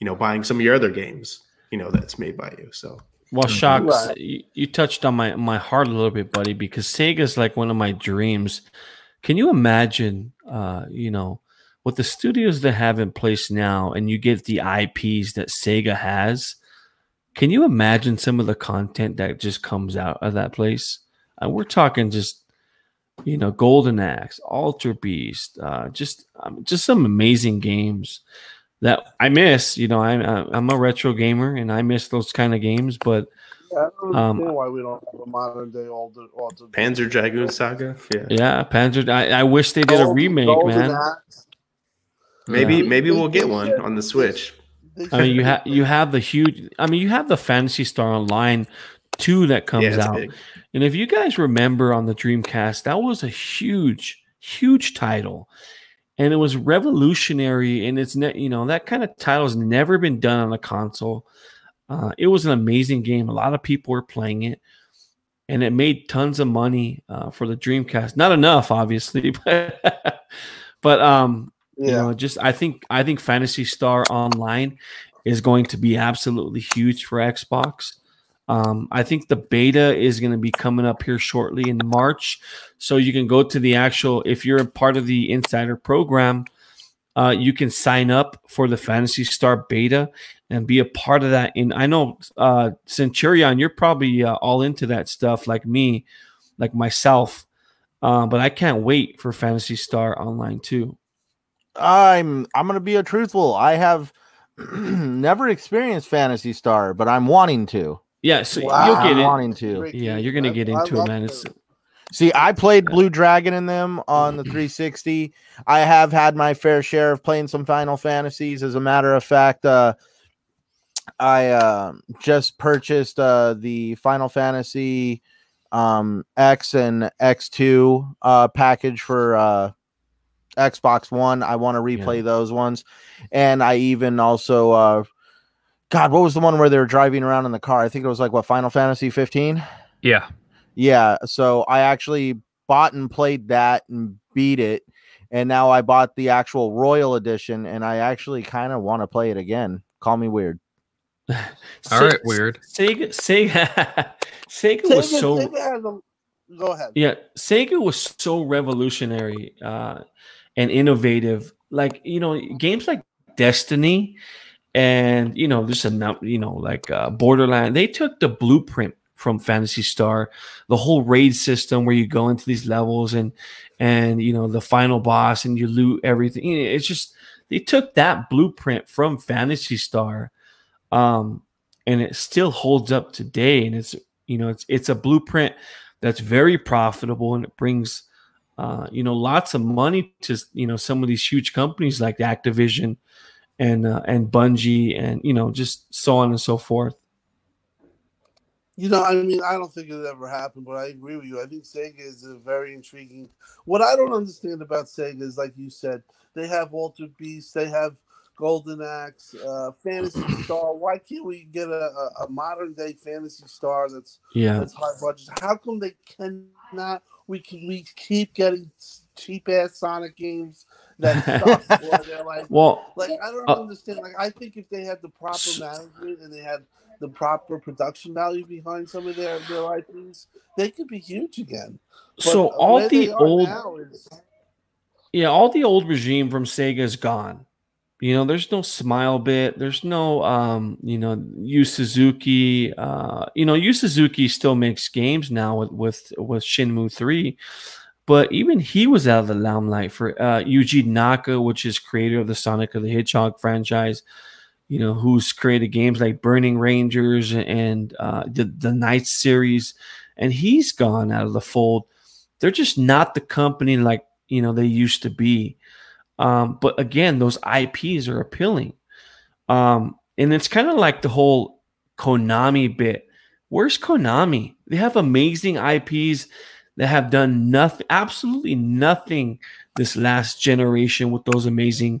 you know, buying some of your other games, you know, that's made by you. So well, mm-hmm. shocks. Right. You, you, touched on my my heart a little bit, buddy, because Sega's like one of my dreams. Can you imagine? Uh, you know, with the studios they have in place now, and you get the IPs that Sega has. Can you imagine some of the content that just comes out of that place? And we're talking just, you know, Golden Axe, Altered Beast, uh, just um, just some amazing games that I miss. You know, I'm I'm a retro gamer and I miss those kind of games. But yeah, I don't um, why we don't have a modern day old, old Panzer Dragoon Saga. Yeah, yeah, Panzer. I, I wish they did a remake, man. Maybe yeah. maybe we'll get one on the Switch. I mean, you have you have the huge. I mean, you have the Phantasy Star Online two that comes yeah, out, big. and if you guys remember on the Dreamcast, that was a huge, huge title. And it was revolutionary and it's ne- you know that kind of title has never been done on a console. Uh, it was an amazing game. A lot of people were playing it. And it made tons of money uh, for the dreamcast. Not enough obviously but but um yeah. you know just i think i think Phantasy star online is going to be absolutely huge for xbox Um, I think the beta is going to be coming up here shortly in March. So you can go to the actual, if you're a part of the insider program, uh, you can sign up for the Phantasy Star beta and be a part of that. And I know, uh, Centurion, you're probably uh, all into that stuff like me, like myself. Uh, but I can't wait for Phantasy Star Online too. I'm I'm gonna be a truthful. I have never experienced Phantasy Star, but I'm wanting to. Yeah, so Wow. you'll get I'm it. wanting to. Yeah, you're gonna I- get I into it, man. It's. See, I played Blue Dragon in them on the 360. I have had my fair share of playing some Final Fantasies. As a matter of fact, uh, I uh, just purchased uh, the Final Fantasy um, X and X2 uh, package for uh, Xbox One. I want to replay those ones, and I even also, uh, God, what was the one where they were driving around in the car? I think it was like what Final Fantasy 15. Yeah. Yeah, so I actually bought and played that and beat it, and now I bought the actual Royal Edition, and I actually kind of want to play it again. Call me weird. All Se- right, weird. Sega, Sega, Sega was Sega- so Sega has a- Go ahead. yeah. Sega was so revolutionary uh, and innovative. Like you know, games like Destiny and you know, there's a you know like uh, Borderland. They took the blueprint from Phantasy Star, the whole raid system where you go into these levels and and you know the final boss and you loot everything. It's just they took that blueprint from Phantasy Star, um, and it still holds up today. And it's you know it's it's a blueprint that's very profitable and it brings uh, you know lots of money to you know some of these huge companies like Activision and uh, and Bungie and you know just so on and so forth. You know, I mean, I don't think it ever happened, but I agree with you. I think Sega is a very intriguing. What I don't understand about Sega is, like you said, they have Altered Beast, they have Golden Axe, uh, Phantasy Star. Why can't we get a, a, a modern day Phantasy Star that's Yeah, that's high budget? How come they cannot? We can we keep getting cheap ass Sonic games that suck. they're like, well, like I don't Uh, understand. Like I think if they had the proper management and they had the proper production value behind some of their their IPs, they could be huge again. But so all the old is yeah all the old regime from Sega is gone. You know, there's no Smilebit. There's no, um, you know, Yu Suzuki. Uh, you know, Yu Suzuki still makes games now with with, with Shenmue Three, but even he was out of the limelight for uh, Yuji Naka, which is creator of the Sonic of the Hedgehog franchise. You know, who's created games like Burning Rangers and uh, the the Night series, and he's gone out of the fold. They're just not the company like you know they used to be. Um, but again, those IPs are appealing. Um, and it's kind of like the whole Konami bit. Where's Konami? They have amazing IPs that have done nothing, absolutely nothing this last generation with those amazing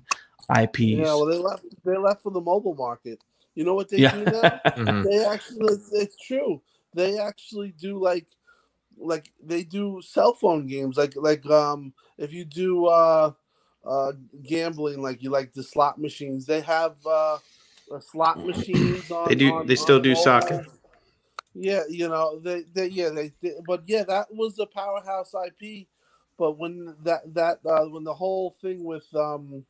IPs. yeah. Well, they left. They left for the mobile market. You know what they Yeah. do now? Mhm. they actually it's true they actually do like like they do cell phone games like like um if you do uh uh gambling like you like the slot machines they have uh, uh slot machines on They do- on- they still do soccer. yeah you know they, they yeah they, they but yeah that was the powerhouse ip but when that that uh when the whole thing with um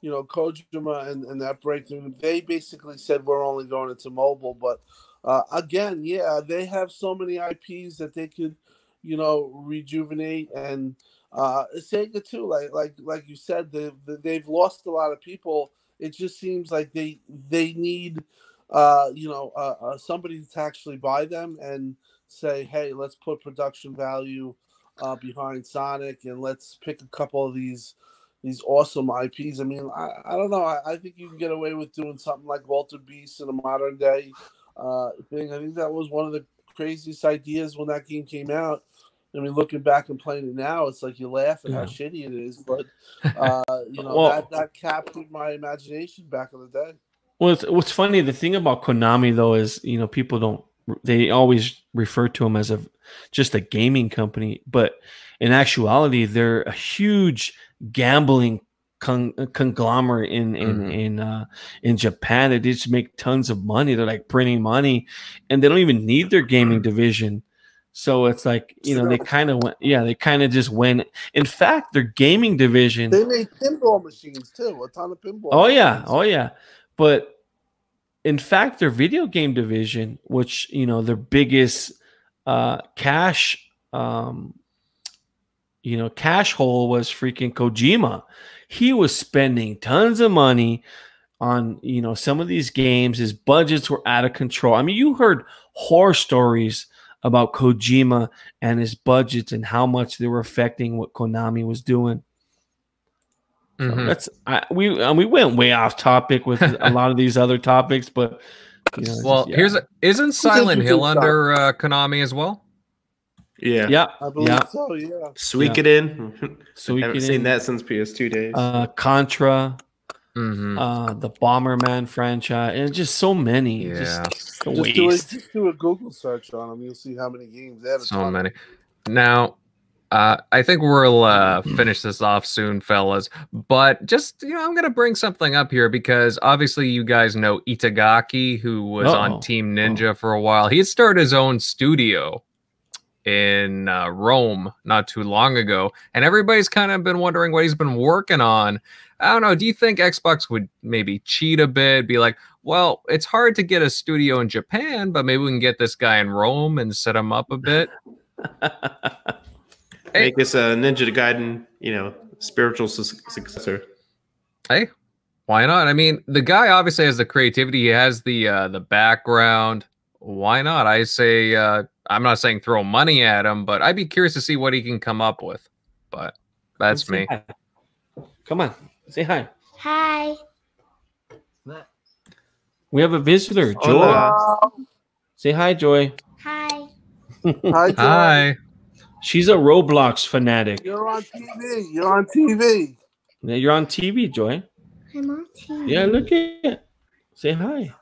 you know Kojima and, and that breakthrough, they basically said we're only going into mobile. But uh, again, yeah, they have so many IPs that they could, you know, rejuvenate and uh, Sega too. Like like like you said, they they've lost a lot of people. It just seems like they they need, uh, you know, uh, uh, somebody to actually buy them and say, hey, let's put production value uh, behind Sonic and let's pick a couple of these these awesome IPs. I mean, I, I don't know. I, I think you can get away with doing something like Altered Beast in a modern day uh, thing. I think that was one of the craziest ideas when that game came out. I mean, looking back and playing it now, it's like you laugh at how shitty it is, but uh, you know Well- that, that captured my imagination back in the day. Well, it's, what's funny, the thing about Konami though is, you know, people don't they always refer to them as a just a gaming company, but in actuality, they're a huge gambling con- conglomerate in in Mhm. in uh, in Japan. They just make tons of money. They're like printing money, and they don't even need their gaming division. So it's like you know they kind of went. Yeah, they kind of just went. In fact, their gaming division. They made pinball machines too. A ton of pinball. Oh yeah, machines. oh yeah. But in fact, their video game division, which you know their biggest uh, cash, um, you know, cash hole was freaking Kojima. He was spending tons of money on you know some of these games. His budgets were out of control. I mean, you heard horror stories about Kojima and his budgets and how much they were affecting what Konami was doing. So Mhm. That's I, we uh, we went way off topic with a lot of these other topics, but you know, Well, just- yeah. here's a, isn't Silent Hill under uh, Konami as well? Yeah. yeah, I believe yeah. so. Yeah. Sweek it in. So we haven't can seen that since PS2 days. uh, Contra, Mm-hmm. uh, the Bomberman franchise, and just so many. yeah, Just a Just do, a, just do a Google search on them. You'll see how many games they have. so ton. many. Now, uh, I think we'll uh, finish this off soon, fellas. But just you know, I'm gonna bring something up here because obviously you guys know Itagaki, who was Uh-oh. on Team Ninja for a while. He had started his own studio in uh, Rome not too long ago, and everybody's kind of been wondering what he's been working on. I don't know. Do you think Xbox would maybe cheat a bit? Be like, well, it's hard to get a studio in Japan, but maybe we can get this guy in Rome and set him up a bit. Hey. Make this a Ninja Gaiden, you know, spiritual su- successor. Hey, why not? I mean, the guy obviously has the creativity. He has the uh, the background. Why not? I say uh, I'm not saying throw money at him, but I'd be curious to see what he can come up with. But that's me. hi. Come on, say hi. Hi. We have a visitor, Joy. Hola. Say hi, Joy. Hi. Hi, Joy. Hi. She's a Roblox fanatic. You're on TV. You're on TV. Yeah, You're on TV, Joy. I'm on TV. Yeah, look at it. Say hi.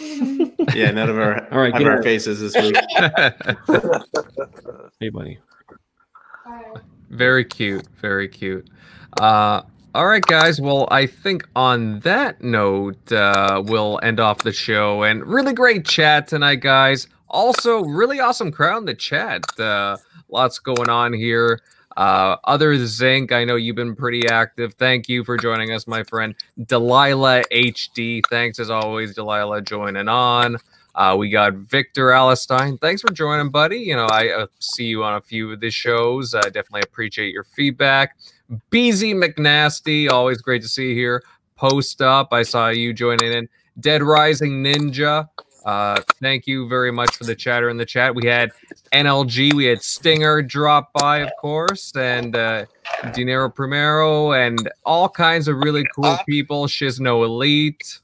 Yeah, none of our All right, have get our faces this week. Hey, buddy. very cute. Very cute. Uh, all right, guys. Well, I think on that note, uh, we'll end off the show. And really great chat tonight, guys. Also, really awesome crowd in the chat. Uh, lots going on here. Uh, other Zinc, I know you've been pretty active. Thank you for joining us, my friend. Delilah HD, thanks as always, Delilah, joining on. Uh, we got Victor Alistine. Thanks for joining, buddy. You know, I uh, see you on a few of the shows. I definitely appreciate your feedback. BZ McNasty, always great to see you here. Post up, I saw you joining in. Dead Rising Ninja, uh, thank you very much for the chatter in the chat. We had NLG, we had Stinger drop by, of course, and uh, Dinero Primero, and all kinds of really cool people. Shizno Elite.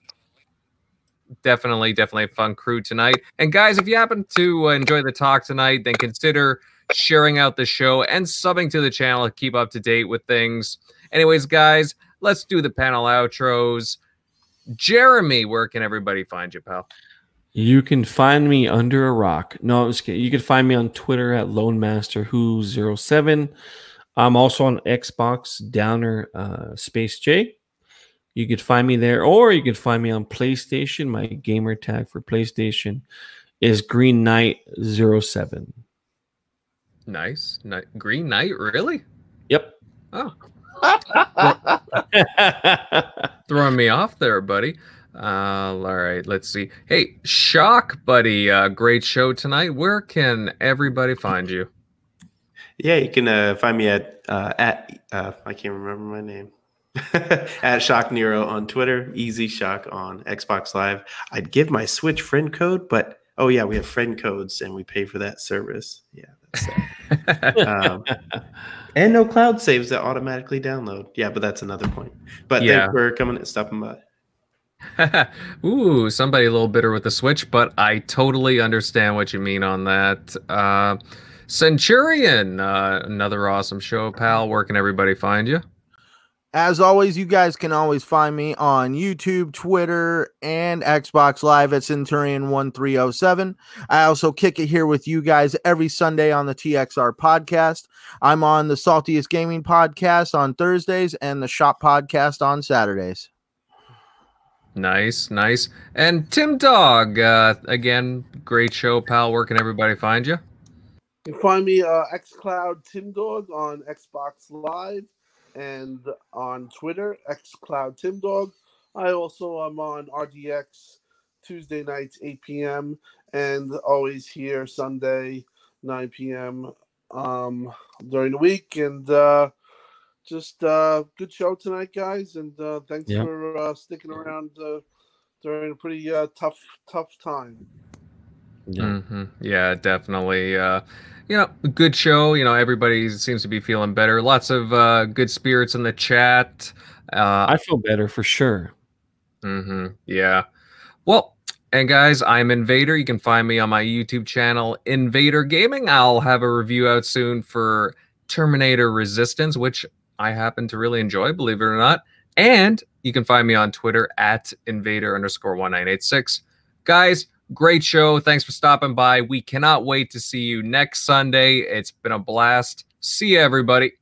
Definitely, definitely a fun crew tonight. And guys, if you happen to uh, enjoy the talk tonight, then consider sharing out the show and subbing to the channel to keep up to date with things. Anyways, guys, let's do the panel outros. Jeremy, where can everybody find you, pal? You can find me under a rock. No, I'm just kidding. You can find me on Twitter at Lone Master Who 07 I'm also on Xbox Downer uh, Space J. You could find me there, or you could find me on PlayStation. My gamer tag for PlayStation is Green Knight 07 Nice. Ni- Green Knight, really? Yep. Oh, throwing me off there, buddy. Uh, all right, let's see. Hey, Shock, buddy, uh, great show tonight. Where can everybody find you? Yeah, you can uh, find me at uh, at uh, I can't remember my name at Shock Nero on Twitter, Easy Shock on Xbox Live. I'd give my Switch friend code, but oh yeah, we have friend codes and we pay for that service. Yeah, um, and no cloud saves that automatically download. Yeah, but that's another point. But Yeah. thanks for coming and stopping by. Ooh, somebody a little bitter with the Switch, but I totally understand what you mean on that. Uh, Centurion, uh, another awesome show, pal. Where can everybody find you? As always, you guys can always find me on YouTube, Twitter, and Xbox Live at Centurion1307. I also kick it here with you guys every Sunday on the TXR podcast. I'm on the Saltiest Gaming podcast on Thursdays and the Shop podcast on Saturdays. Nice, nice. And Tim Dog, uh, again, great show, pal. Where can everybody find you? You can find me uh, xCloud Tim Dog on Xbox Live and on Twitter, xCloud Tim Dog. I also am on RDX Tuesday nights, 8 p.m. and always here Sunday, 9 p.m. Um, during the week. And uh, just uh, good show tonight, guys. And uh, thanks Yeah. for uh, sticking around uh, during a pretty uh, tough, tough time. Yeah. hmm Yeah, definitely. Uh, you know, good show. You know, everybody seems to be feeling better. Lots of uh, good spirits in the chat. Uh, I feel better for sure. hmm Yeah. Well, and guys, I'm Invader. You can find me on my YouTube channel, Invader Gaming. I'll have a review out soon for Terminator Resistance, which I happen to really enjoy, believe it or not. And you can find me on Twitter at Invader underscore 1986. Guys, great show. Thanks for stopping by. We cannot wait to see you next Sunday. It's been a blast. See you, everybody.